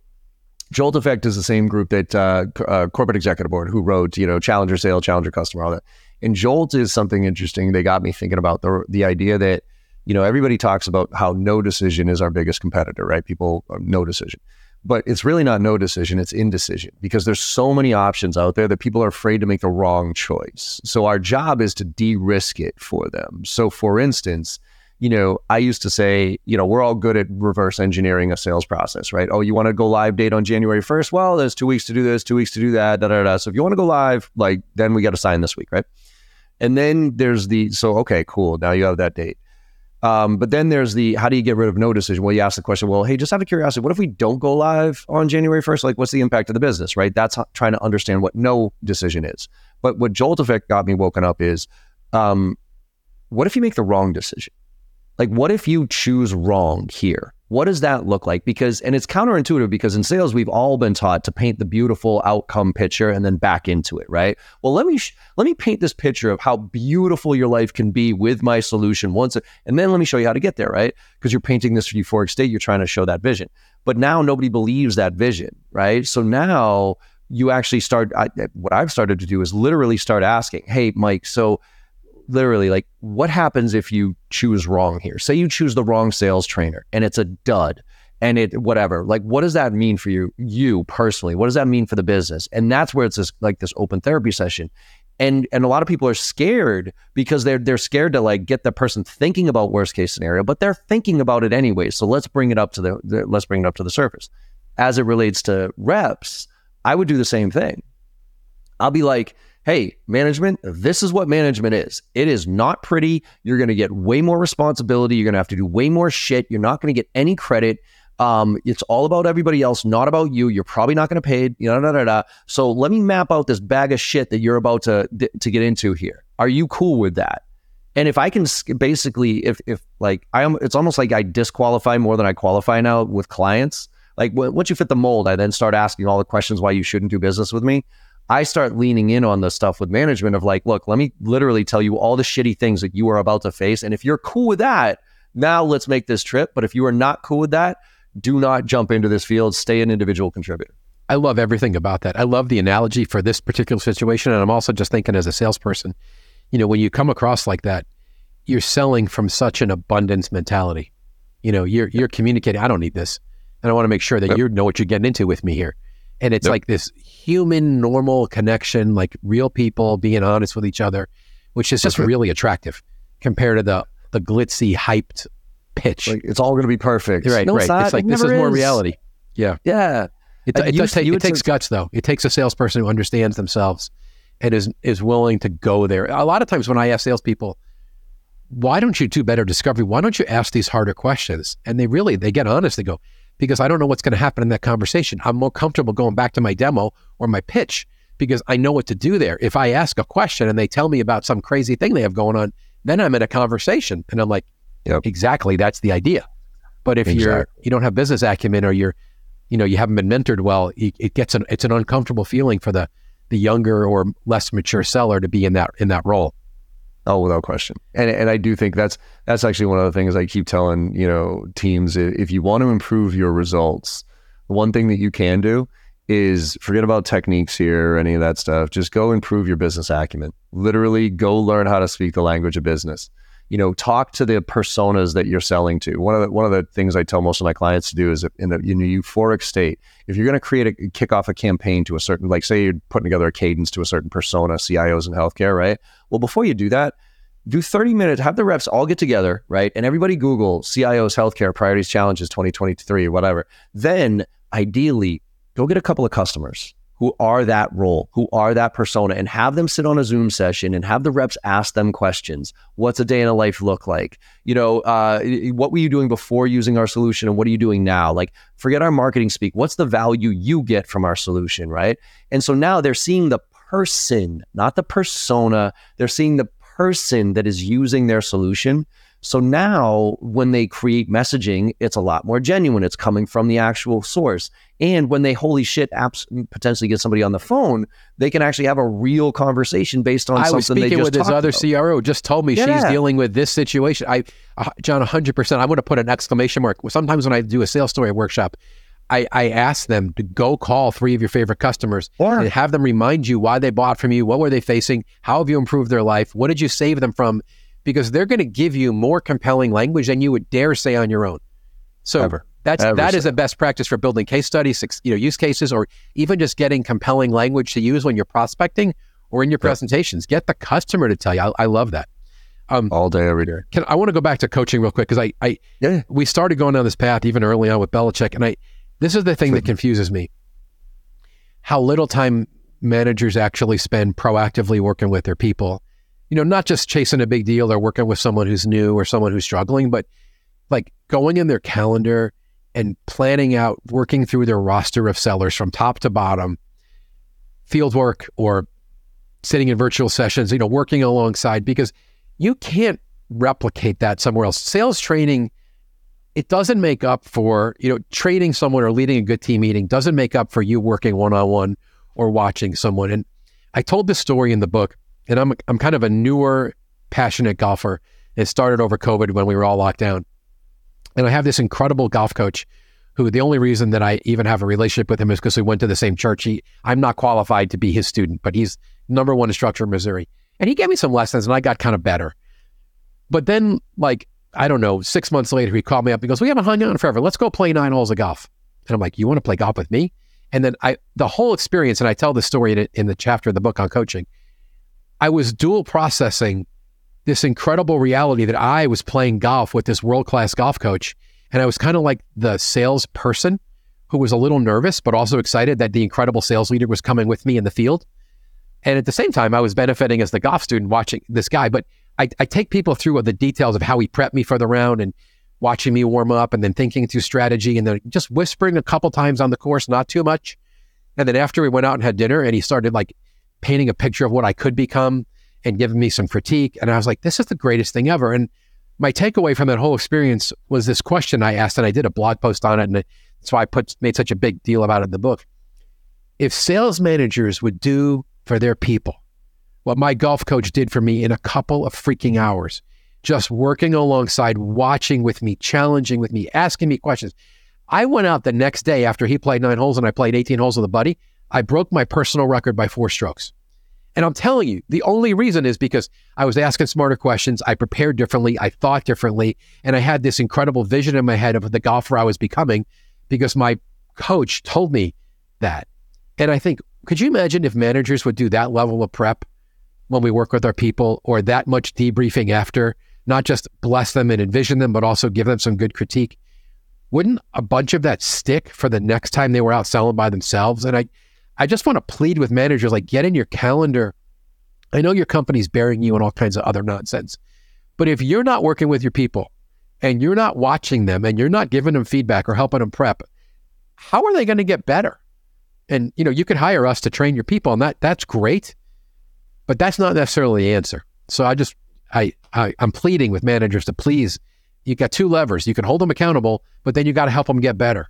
Jolt Effect is the same group that uh, uh, Corporate Executive Board who wrote, you know, Challenger Sale, Challenger Customer, all that. And Jolt is something interesting. They got me thinking about the the idea that, you know, everybody talks about how no decision is our biggest competitor, right? People uh, no decision. But it's really not no decision, it's indecision because there's so many options out there that people are afraid to make the wrong choice. So our job is to de-risk it for them. So for instance, you know, I used to say, you know, we're all good at reverse engineering a sales process, right? Oh, you want to go live date on January 1st? Well, there's two weeks to do this, two weeks to do that, da da da. So if you want to go live, like, then we got to sign this week, right? And then there's the, so, okay, cool. Now you have that date. Um, but then there's the, how do you get rid of no decision? Well, you ask the question, well, hey, just out of curiosity, what if we don't go live on January 1st? Like, what's the impact of the business, right? That's trying to understand what no decision is. But what Jolt Effect got me woken up is, um, what if you make the wrong decision? Like, what if you choose wrong here? What does that look like? Because, and it's counterintuitive because in sales, we've all been taught to paint the beautiful outcome picture and then back into it, right? Well, let me, sh- let me paint this picture of how beautiful your life can be with my solution once, and then let me show you how to get there, right? Because you're painting this euphoric state, you're trying to show that vision. But now nobody believes that vision, right? So now you actually start, I, what I've started to do is literally start asking, hey, Mike, so literally like what happens if you choose wrong here? Say you choose the wrong sales trainer and it's a dud and it whatever like what does that mean for you you personally? What does that mean for the business? And that's where it's this like this open therapy session. And and a lot of people are scared because they're they're scared to like get the person thinking about worst case scenario but they're thinking about it anyway. So let's bring it up to the, the let's bring it up to the surface. As it relates to reps i would do the same thing. I'll be like hey, management, this is what management is. It is not pretty. You're going to get way more responsibility. You're going to have to do way more shit. You're not going to get any credit. Um, it's all about everybody else, not about you. You're probably not going to pay. You know, da, da, da. So let me map out this bag of shit that you're about to to get into here. Are you cool with that? And if I can basically, if if like I am, it's almost like I disqualify more than I qualify now with clients. Like once you fit the mold, I then start asking all the questions why you shouldn't do business with me. I start leaning in on the stuff with management of like, look, let me literally tell you all the shitty things that you are about to face. And if you're cool with that, now let's make this trip. But if you are not cool with that, do not jump into this field. Stay an individual contributor. I love everything about that. I love the analogy for this particular situation. And I'm also just thinking as a salesperson, you know, when you come across like that, you're selling from such an abundance mentality. You know, you're you're communicating, I don't need this. And I want to make sure that you know what you're getting into with me here. And it's yep. like this human, normal connection, like real people being honest with each other, which is just okay. really attractive compared to the the glitzy, hyped pitch. Like, it's all going to be perfect. Right, no, right. It's, it's like it this is, is, more reality. Yeah, yeah. It, it, does take, it takes guts, though. It takes a salesperson who understands themselves and is is willing to go there. A lot of times when I ask salespeople, "Why don't you do better discovery? Why don't you ask these harder questions?" and they really they get honest. They go, because I don't know what's going to happen in that conversation. I'm more comfortable going back to my demo or my pitch because I know what to do there. If I ask a question and they tell me about some crazy thing they have going on, then I'm in a conversation and I'm like, yep. exactly, that's the idea. But if exactly. you're you don't have business acumen or you're you know you haven't been mentored well, it, it gets an it's an uncomfortable feeling for the the younger or less mature seller to be in that in that role. Oh, without question. And and I do think that's that's actually one of the things I keep telling, you know, teams if you want to improve your results, one thing that you can do is forget about techniques here or any of that stuff. Just go improve your business acumen. Literally go learn how to speak the language of business you know, talk to the personas that you're selling to. One of the one of the things I tell most of my clients to do is in the in a euphoric state, if you're going to create a kick off a campaign to a certain, like say you're putting together a cadence to a certain persona, CIOs in healthcare, right? Well, before you do that, do 30 minutes, have the reps all get together, right? And everybody Google CIOs healthcare priorities challenges 2023 or whatever. Then ideally, go get a couple of customers who are that role, who are that persona, and have them sit on a Zoom session and have the reps ask them questions. What's a day in a life look like? You know, uh, what were you doing before using our solution, and what are you doing now? Like, forget our marketing speak. What's the value you get from our solution, right? And so now they're seeing the person, not the persona. They're seeing the person that is using their solution. So now when they create messaging, it's a lot more genuine. It's coming from the actual source. And when they holy shit apps potentially get somebody on the phone, they can actually have a real conversation based on I something was they speaking just with this other about. CRO, just told me she's dealing with this situation. I, uh, John, 100%. I'm going to put an exclamation mark. Sometimes when I do a sales story workshop, I, I ask them to go call three of your favorite customers Yeah. and have them remind you why they bought from you, what were they facing, how have you improved their life, what did you save them from, because they're going to give you more compelling language than you would dare say on your own. So Ever. that's Ever that is say. a best practice for building case studies, you know, use cases, or even just getting compelling language to use when you're prospecting or in your presentations. Get the customer to tell you. I, I love that. Um, all day, every day. Can I want to go back to coaching real quick because I, I Yeah. we started going down this path even early on with Belichick, and I this is the thing that confuses me: how little time managers actually spend proactively working with their people. You know, not just chasing a big deal or working with someone who's new or someone who's struggling, but like going in their calendar and planning out, working through their roster of sellers from top to bottom, field work or sitting in virtual sessions, you know, working alongside because you can't replicate that somewhere else. Sales training, it doesn't make up for, you know, training someone or leading a good team meeting doesn't make up for you working one on one or watching someone. And I told this story in the book, and I'm I'm kind of a newer, passionate golfer. It started over COVID when we were all locked down. And I have this incredible golf coach who the only reason that I even have a relationship with him is because we went to the same church. He, I'm not qualified to be his student, but he's number one instructor in Missouri. And he gave me some lessons and I got kind of better. But then, like, I don't know, six months later, he called me up. He goes, We haven't hung out in forever. Let's go play nine holes of golf. And I'm like, You want to play golf with me? And then I, the whole experience, and I tell the story in, in the chapter of the book on coaching, I was dual processing this incredible reality that I was playing golf with this world class golf coach. And I was kind of like the salesperson who was a little nervous, but also excited that the incredible sales leader was coming with me in the field. And at the same time, I was benefiting as the golf student watching this guy. But I, I take people through the details of how he prepped me for the round and watching me warm up and then thinking through strategy and then just whispering a couple times on the course, not too much. And then after we went out and had dinner and he started like painting a picture of what I could become and giving me some critique. And I was like, this is the greatest thing ever. And my takeaway from that whole experience was this question I asked, and I did a blog post on it. And that's why I put made such a big deal about it in the book. If sales managers would do for their people what my golf coach did for me in a couple of freaking hours, just working alongside, watching with me, challenging with me, asking me questions. I went out the next day after he played nine holes and I played 18 holes with a buddy. I broke my personal record by four strokes. And I'm telling you, the only reason is because I was asking smarter questions. I prepared differently. I thought differently. And I had this incredible vision in my head of the golfer I was becoming because my coach told me that. And I think, could you imagine if managers would do that level of prep when we work with our people or that much debriefing after, not just bless them and envision them, but also give them some good critique? Wouldn't a bunch of that stick for the next time they were out selling by themselves? And I, I just want to plead with managers like get in your calendar. I know your company's burying you and all kinds of other nonsense, but if you're not working with your people and you're not watching them and you're not giving them feedback or helping them prep, how are they going to get better? And you know, you could hire us to train your people, and that that's great, but that's not necessarily the answer. So I just I, I I'm pleading with managers to please. You got two levers. You can hold them accountable, but then you got to help them get better.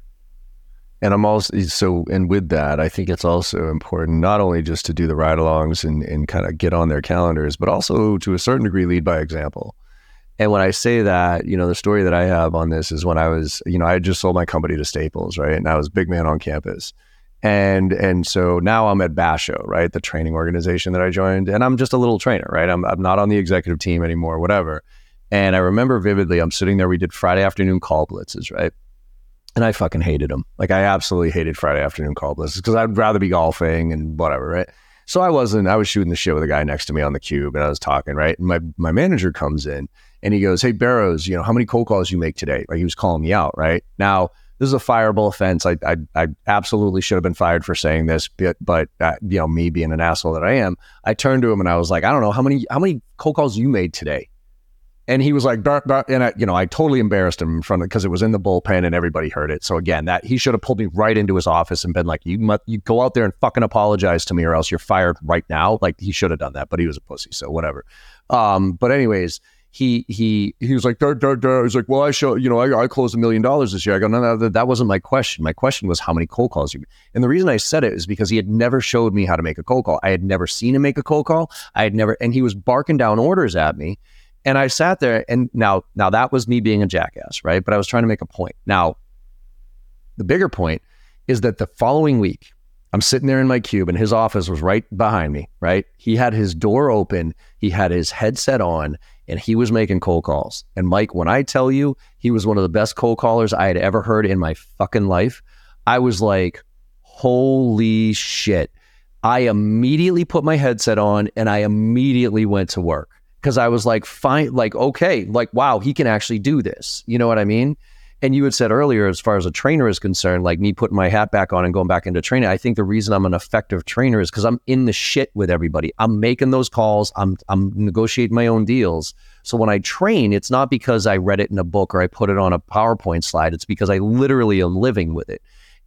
And I'm also so, and with that, I think it's also important not only just to do the ride alongs and, and kind of get on their calendars, but also to a certain degree lead by example. And when I say that, you know, the story that I have on this is when I was, you know, I just sold my company to Staples, right? And I was big man on campus. And and so now I'm at Basho, right? The training organization that I joined. And I'm just a little trainer, right? I'm I'm not on the executive team anymore, whatever. And I remember vividly, I'm sitting there, we did Friday afternoon call blitzes, right? And I fucking hated them. Like I absolutely hated Friday afternoon call blitzes because I'd rather be golfing and whatever, right? So I wasn't, I was shooting the shit with a guy next to me on the cube and I was talking, right? And my, my manager comes in and he goes, Hey, Barrows, you know, how many cold calls you make today? Like he was calling me out, right? Now, this is a fireable offense. I, I, I absolutely should have been fired for saying this, but, but uh, you know, me being an asshole that I am, I turned to him and I was like, I don't know how many, how many cold calls you made today. And he was like, "Dar- dar-" and I, you know, I totally embarrassed him in front of because it was in the bullpen and everybody heard it. So again, that he should have pulled me right into his office and been like, "You must, you go out there and fucking apologize to me, or else you're fired right now." Like he should have done that, but he was a pussy, so whatever. Um, but anyways, he he he was like, "Dar, dar, dar." He's like, "Well, I show, you know, I, I closed a million dollars this year." I go, "No, no, that, that wasn't my question. My question was how many cold calls you." And the reason I said it is because he had never showed me how to make a cold call. I had never seen him make a cold call. I had never, and he was barking down orders at me. And I sat there, and now, now that was me being a jackass, right? But I was trying to make a point. Now, the bigger point is that the following week, I'm sitting there in my cube, and his office was right behind me, right? He had his door open, he had his headset on, and he was making cold calls. And Mike, when I tell you he was one of the best cold callers I had ever heard in my fucking life, I was like, holy shit. I immediately put my headset on and I immediately went to work because I was like, fine, like, okay, like, wow, he can actually do this. You know what I mean? And you had said earlier, as far as a trainer is concerned, like me putting my hat back on and going back into training, I think the reason I'm an effective trainer is because I'm in the shit with everybody. I'm making those calls. I'm I'm negotiating my own deals. So when I train, it's not because I read it in a book or I put it on a PowerPoint slide. It's because I literally am living with it.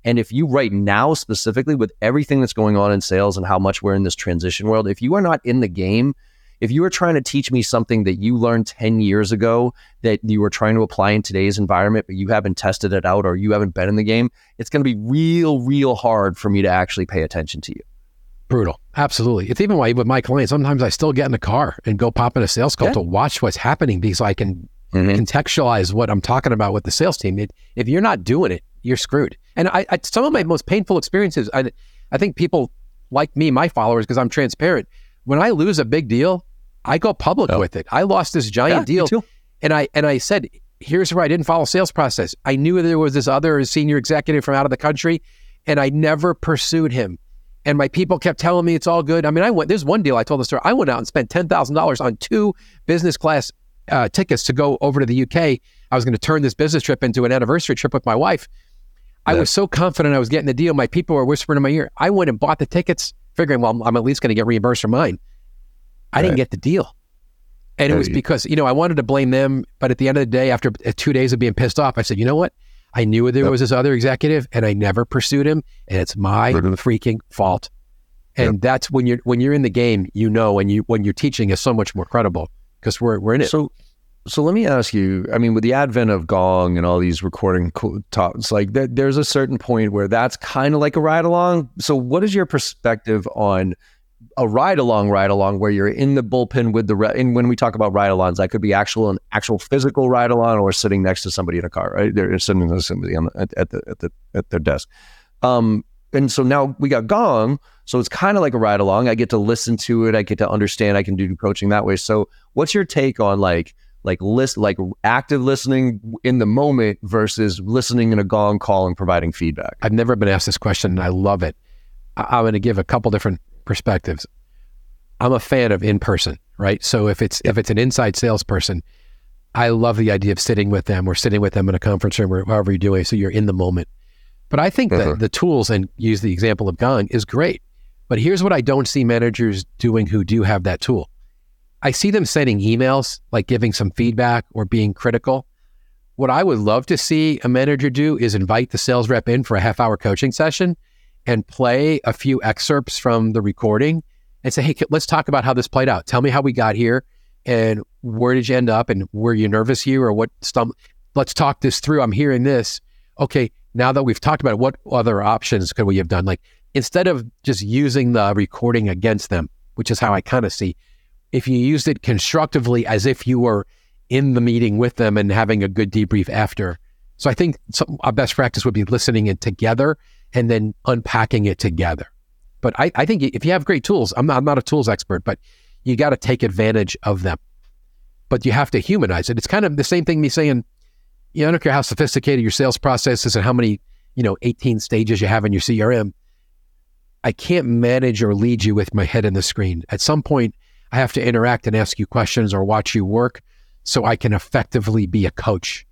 And if you right now specifically with everything that's going on in sales and how much we're in this transition world, if you are not in the game, if you are trying to teach me something that you learned 10 years ago that you were trying to apply in today's environment, but you haven't tested it out or you haven't been in the game, it's going to be real, real hard for me to actually pay attention to you. Brutal. Absolutely. It's even why with my clients, sometimes I still get in the car and go pop in a sales call Yeah. to watch what's happening because I can mm-hmm. contextualize what I'm talking about with the sales team. It, if you're not doing it, you're screwed. And I, I some of my most painful experiences, I, I think people like me, my followers, because I'm transparent. When I lose a big deal, I go public Oh. with it. I lost this giant Yeah, deal, too. and I and I said, here's where I didn't follow sales process. I knew there was this other senior executive from out of the country, and I never pursued him. And my people kept telling me it's all good. I mean, I went. There's one deal I told the story. I went out and spent ten thousand dollars on two business class uh, tickets to go over to the UK. I was going to turn this business trip into an anniversary trip with my wife. I was so confident I was getting the deal. My people were whispering in my ear. I went and bought the tickets, figuring, well, I'm at least going to get reimbursed for mine. I didn't get the deal. And it was because, you know, I wanted to blame them. But at the end of the day, after uh, two days of being pissed off, I said, you know what? I knew there Yep. was this other executive and I never pursued him. And it's my freaking fault. And that's when you're when you're in the game, you know, and you when you're teaching is so much more credible because we're we're in it. So, so let me ask you. I mean, with the advent of Gong and all these recording co- tops, like there, there's a certain point where that's kind of like a ride along. So, what is your perspective on a ride along, ride along, where you're in the bullpen with the? Re- and when we talk about ride alongs, that could be actual an actual physical ride along, or sitting next to somebody in a car, right? They're sitting next to somebody on the, at, at the at the at their desk. Um, and so now we got Gong, so it's kind of like a ride along. I get to listen to it. I get to understand. I can do coaching that way. So, what's your take on like like list like active listening in the moment versus listening in a Gong call and providing feedback? I've never been asked this question and I love it. I- I'm going to give a couple different perspectives. I'm a fan of in person, right? So if it's if it's an inside salesperson, I love the idea of sitting with them or sitting with them in a conference room or however you're doing, so you're in the moment. But I think that Mhm. the tools and use the example of Gong is great. But here's what I don't see managers doing who do have that tool. I see them sending emails, like giving some feedback or being critical. What I would love to see a manager do is invite the sales rep in for a half hour coaching session and play a few excerpts from the recording and say, hey, let's talk about how this played out. Tell me how we got here and where did you end up and were you nervous here or what stum- let's talk this through. I'm hearing this. Okay, now that we've talked about it, what other options could we have done? Like instead of just using the recording against them, which is how I kind of see, if you used it constructively as if you were in the meeting with them and having a good debrief after. So I think some, our best practice would be listening it together and then unpacking it together. But I, I think if you have great tools, I'm not, I'm not a tools expert, but you got to take advantage of them. But you have to humanize it. It's kind of the same thing me saying, you know, I don't care how sophisticated your sales process is and how many, you know, 18 stages you have in your CRM. I can't manage or lead you with my head in the screen. At some point, I have to interact and ask you questions or watch you work so I can effectively be a coach.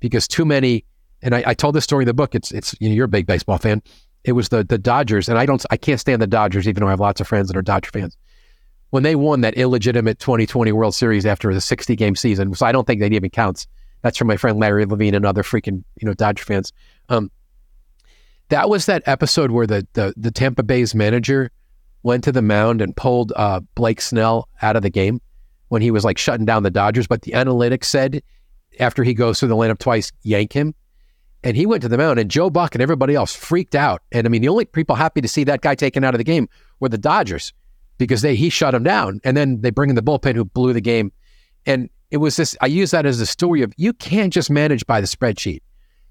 Because too many, and I, I told this story in the book. It's it's you know you're a big baseball fan. It was the the Dodgers, and I don't I can't stand the Dodgers, even though I have lots of friends that are Dodger fans. when they won that illegitimate 2020 World Series after the 60 game season. So I don't think that even counts. That's from my friend Larry Levine and other freaking you know Dodger fans. Um, that was that episode where the the, the Tampa Bay's manager went to the mound and pulled uh, Blake Snell out of the game when he was like shutting down the Dodgers. But the analytics said after he goes through the lineup twice, yank him. And he went to the mound, and Joe Buck and everybody else freaked out. And I mean, the only people happy to see that guy taken out of the game were the Dodgers because they he shut him down. And then they bring in the bullpen who blew the game. And it was this. I use that as a story of you can't just manage by the spreadsheet.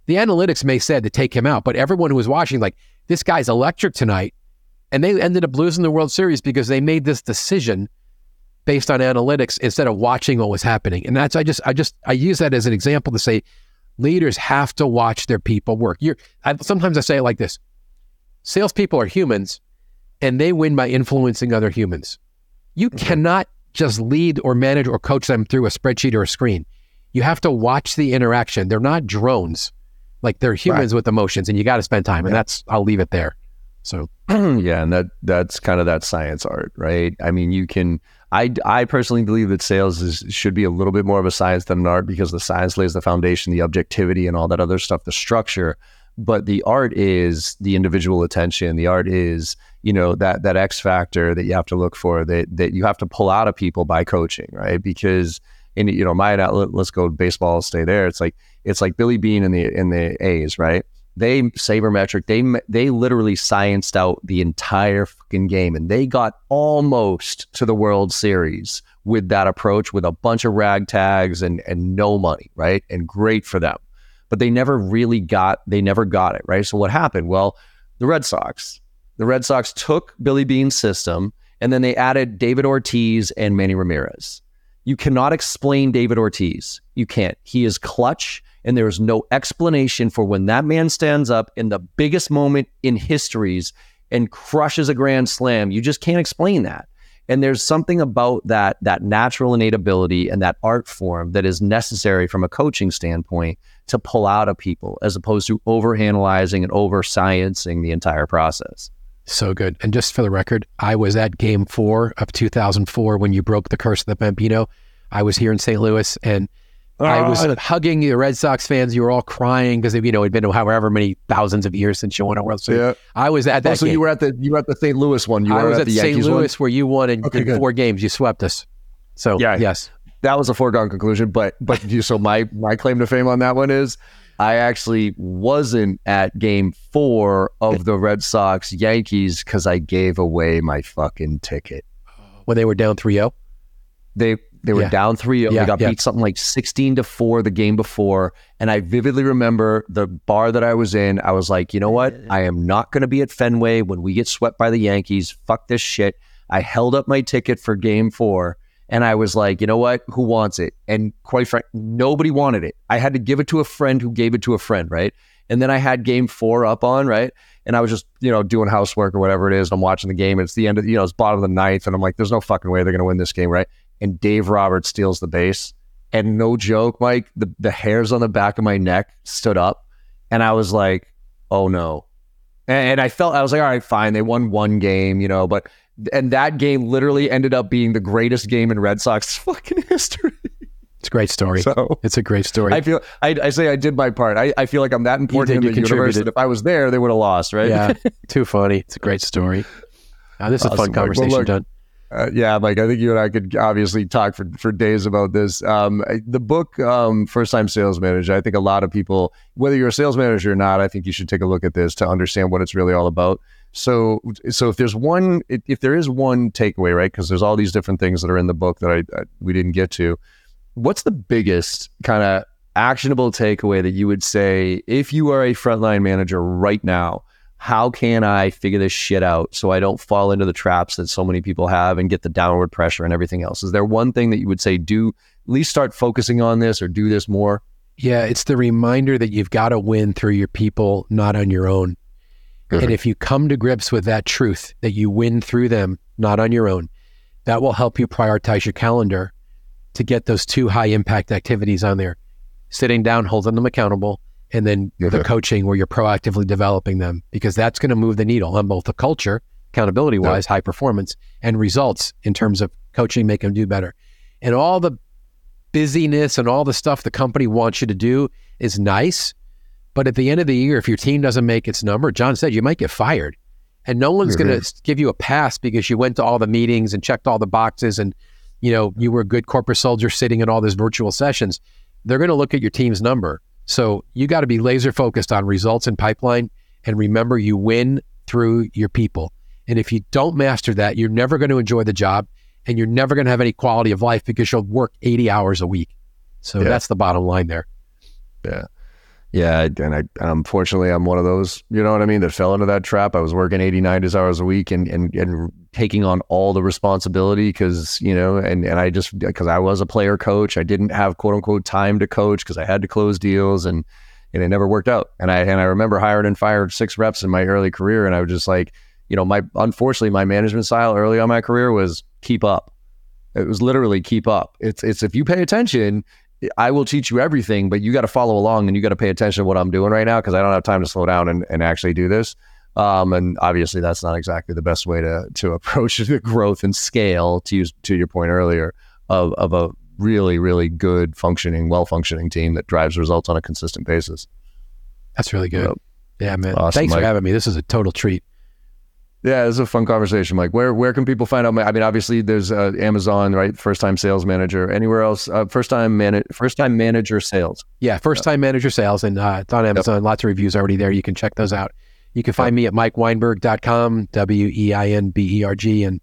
The analytics may said to take him out, but everyone who was watching, like this guy's electric tonight, and they ended up losing the World Series because they made this decision based on analytics instead of watching what was happening. And that's I just I just I use that as an example to say leaders have to watch their people work. You're I, sometimes I say it like this: salespeople are humans, and they win by influencing other humans. You mm-hmm. cannot just lead or manage or coach them through a spreadsheet or a screen. You have to watch the interaction. They're not drones. Like they're humans right. with emotions and you got to spend time. And that's, I'll leave it there. So, yeah. And that, that's kind of that science art, right? I mean, you can, I, I personally believe that sales is, should be a little bit more of a science than an art because the science lays the foundation, the objectivity and all that other stuff, the structure. But the art is the individual attention. The art is, you know, that that X factor that you have to look for that that you have to pull out of people by coaching, right? Because in you know, my let's go baseball, stay there. It's like it's like Billy Beane in the in the A's, right? They sabermetric. They they literally scienced out the entire fucking game, and they got almost to the World Series with that approach, with a bunch of ragtags and and no money, right? And great for them, but they never really got they never got it right. So what happened? Well, the Red Sox, the Red Sox took Billy Beane's system, and then they added David Ortiz and Manny Ramirez. You cannot explain David Ortiz. You can't. He is clutch and there is no explanation for when that man stands up in the biggest moment in histories and crushes a grand slam. You just can't explain that. And there's something about that that natural innate ability and that art form that is necessary from a coaching standpoint to pull out of people as opposed to overanalyzing and over sciencing the entire process. So good. And just for the record, I was at game four of 2004 when you broke the curse of the Bambino. I was here in St. Louis and I was uh, hugging the Red Sox fans. You were all crying because you know it'd been however many thousands of years since you won a World Series. Yeah. I was at that. so game. you were at the you were at the St. Louis one. You I was at, at St. Louis one? where you won in, okay, in four games. You swept us. So yeah, yes, that was a foregone conclusion. But but you, so my my claim to fame on that one is I actually wasn't at game four of the Red Sox Yankees because I gave away my fucking ticket when they were down 3-0. They they were yeah. down 3 yeah, They got yeah. beat something like 16 to 4 the game before. And I vividly remember the bar that I was in. I was like, you know what? I am not going to be at Fenway when we get swept by the Yankees. Fuck this shit. I held up my ticket for game four. And I was like, you know what? Who wants it? And quite frankly, nobody wanted it. I had to give it to a friend who gave it to a friend, right? And then I had game four up on, right? And I was just, you know, doing housework or whatever it is. And I'm watching the game. And it's the end of, you know, it's bottom of the ninth. And I'm like, there's no fucking way they're going to win this game, right? And Dave Roberts steals the base. And no joke, Mike, the, the hairs on the back of my neck stood up. And I was like, oh no. And, and I felt, I was like, all right, fine. They won one game, you know, but, and that game literally ended up being the greatest game in Red Sox fucking history. It's a great story. So it's a great story. I feel I, I say I did my part. I, I feel like I'm that important in the universe that if I was there, they would have lost, right? Yeah, too funny. It's a great story. Now, this awesome. is a fun conversation, well, look. Uh, yeah, Mike, I think you and I could obviously talk for, for days about this. Um, the book, um, First Time Sales Manager, I think a lot of people, whether you're a sales manager or not, I think you should take a look at this to understand what it's really all about. So, so if there's one, if there is one takeaway, right? Because there's all these different things that are in the book that I, I we didn't get to. What's the biggest kind of actionable takeaway that you would say if you are a frontline manager right now? How can I figure this shit out so I don't fall into the traps that so many people have and get the downward pressure and everything else? Is there one thing that you would say, do at least start focusing on this or do this more? Yeah, it's the reminder that you've got to win through your people, not on your own. And mm-hmm. if you come to grips with that truth that you win through them, not on your own, that will help you prioritize your calendar to get those two high impact activities on there. Sitting down, holding them accountable, and then the coaching where you're proactively developing them because that's going to move the needle on both the culture accountability wise, high performance, and results in terms of coaching, make them do better. And all the busyness and all the stuff the company wants you to do is nice. But at the end of the year, if your team doesn't make its number, John said you might get fired. And no one's Mhm. going to give you a pass because you went to all the meetings and checked all the boxes and you know you were a good corporate soldier sitting in all these virtual sessions. They're going to look at your team's number. So you got to be laser focused on results and pipeline and remember you win through your people. And if you don't master that, you're never going to enjoy the job and you're never going to have any quality of life because you'll work 80 hours a week. So Yeah. that's the bottom line there. Yeah, Yeah. and I unfortunately I'm one of those, you know what I mean, that fell into that trap. I was working 80, 90 hours a week and and and taking on all the responsibility because, you know, and and I just because I was a player coach, I didn't have quote unquote time to coach because I had to close deals and and it never worked out. And I and I remember hired and fired six reps in my early career and I was just like, you know, my unfortunately my management style early on my career was keep up. It was literally keep up. It's it's if you pay attention, I will teach you everything, but you got to follow along and you got to pay attention to what I'm doing right now because I don't have time to slow down and, and actually do this. Um, and obviously, that's not exactly the best way to to approach the growth and scale. To use to your point earlier of of a really really good functioning, well functioning team that drives results on a consistent basis. That's really good. Yep. Yeah, man. Awesome, Thanks Mike. for having me. This is a total treat. Yeah, it's a fun conversation, Mike. Where where can people find out? I mean, obviously, there's uh, Amazon, right? First time sales manager. Anywhere else? Uh, first time man, first time manager sales. Yeah, first time manager sales, and uh, it's on Amazon. Lots of reviews already there. You can check those out. You can find me at mikeweinberg.com, W E I N B E R G. And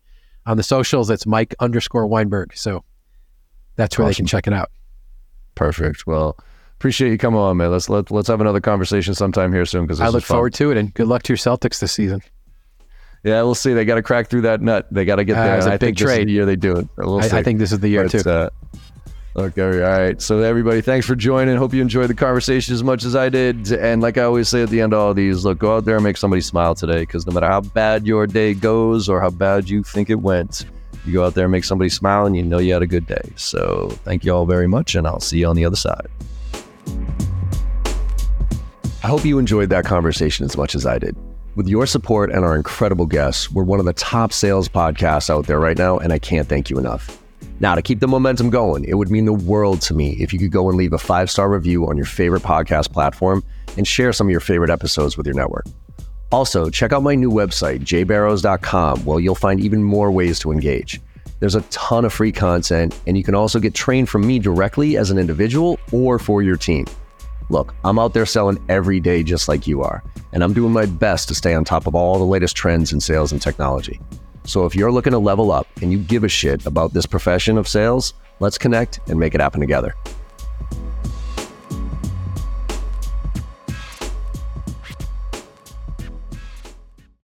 on the socials, it's Mike underscore Weinberg. So that's where they can check it out. Perfect. Well, appreciate you coming on, man. Let's let let's have another conversation sometime here soon because I look forward to it, and good luck to your Celtics this season. Yeah, we'll see. They got to crack through that nut. They got to get Uh, there. it's a I big think this is trade. the year they do it. We'll I. I think this is the year, But, too. uh, okay, all right. So everybody, thanks for joining. Hope you enjoyed the conversation as much as I did. And like I always say at the end of all these, look, go out there and make somebody smile today. Because no matter how bad your day goes or how bad you think it went, you go out there and make somebody smile, and you know you had a good day. So thank you all very much, and I'll see you on the other side. I hope you enjoyed that conversation as much as I did. With your support and our incredible guests, we're one of the top sales podcasts out there right now, and I can't thank you enough. Now, to keep the momentum going, it would mean the world to me if you could go and leave a five star review on your favorite podcast platform and share some of your favorite episodes with your network. Also, check out my new website, jbarrows.com, where you'll find even more ways to engage. There's a ton of free content, and you can also get trained from me directly as an individual or for your team. Look, I'm out there selling every day just like you are, and I'm doing my best to stay on top of all the latest trends in sales and technology. So if you're looking to level up and you give a shit about this profession of sales, let's connect and make it happen together.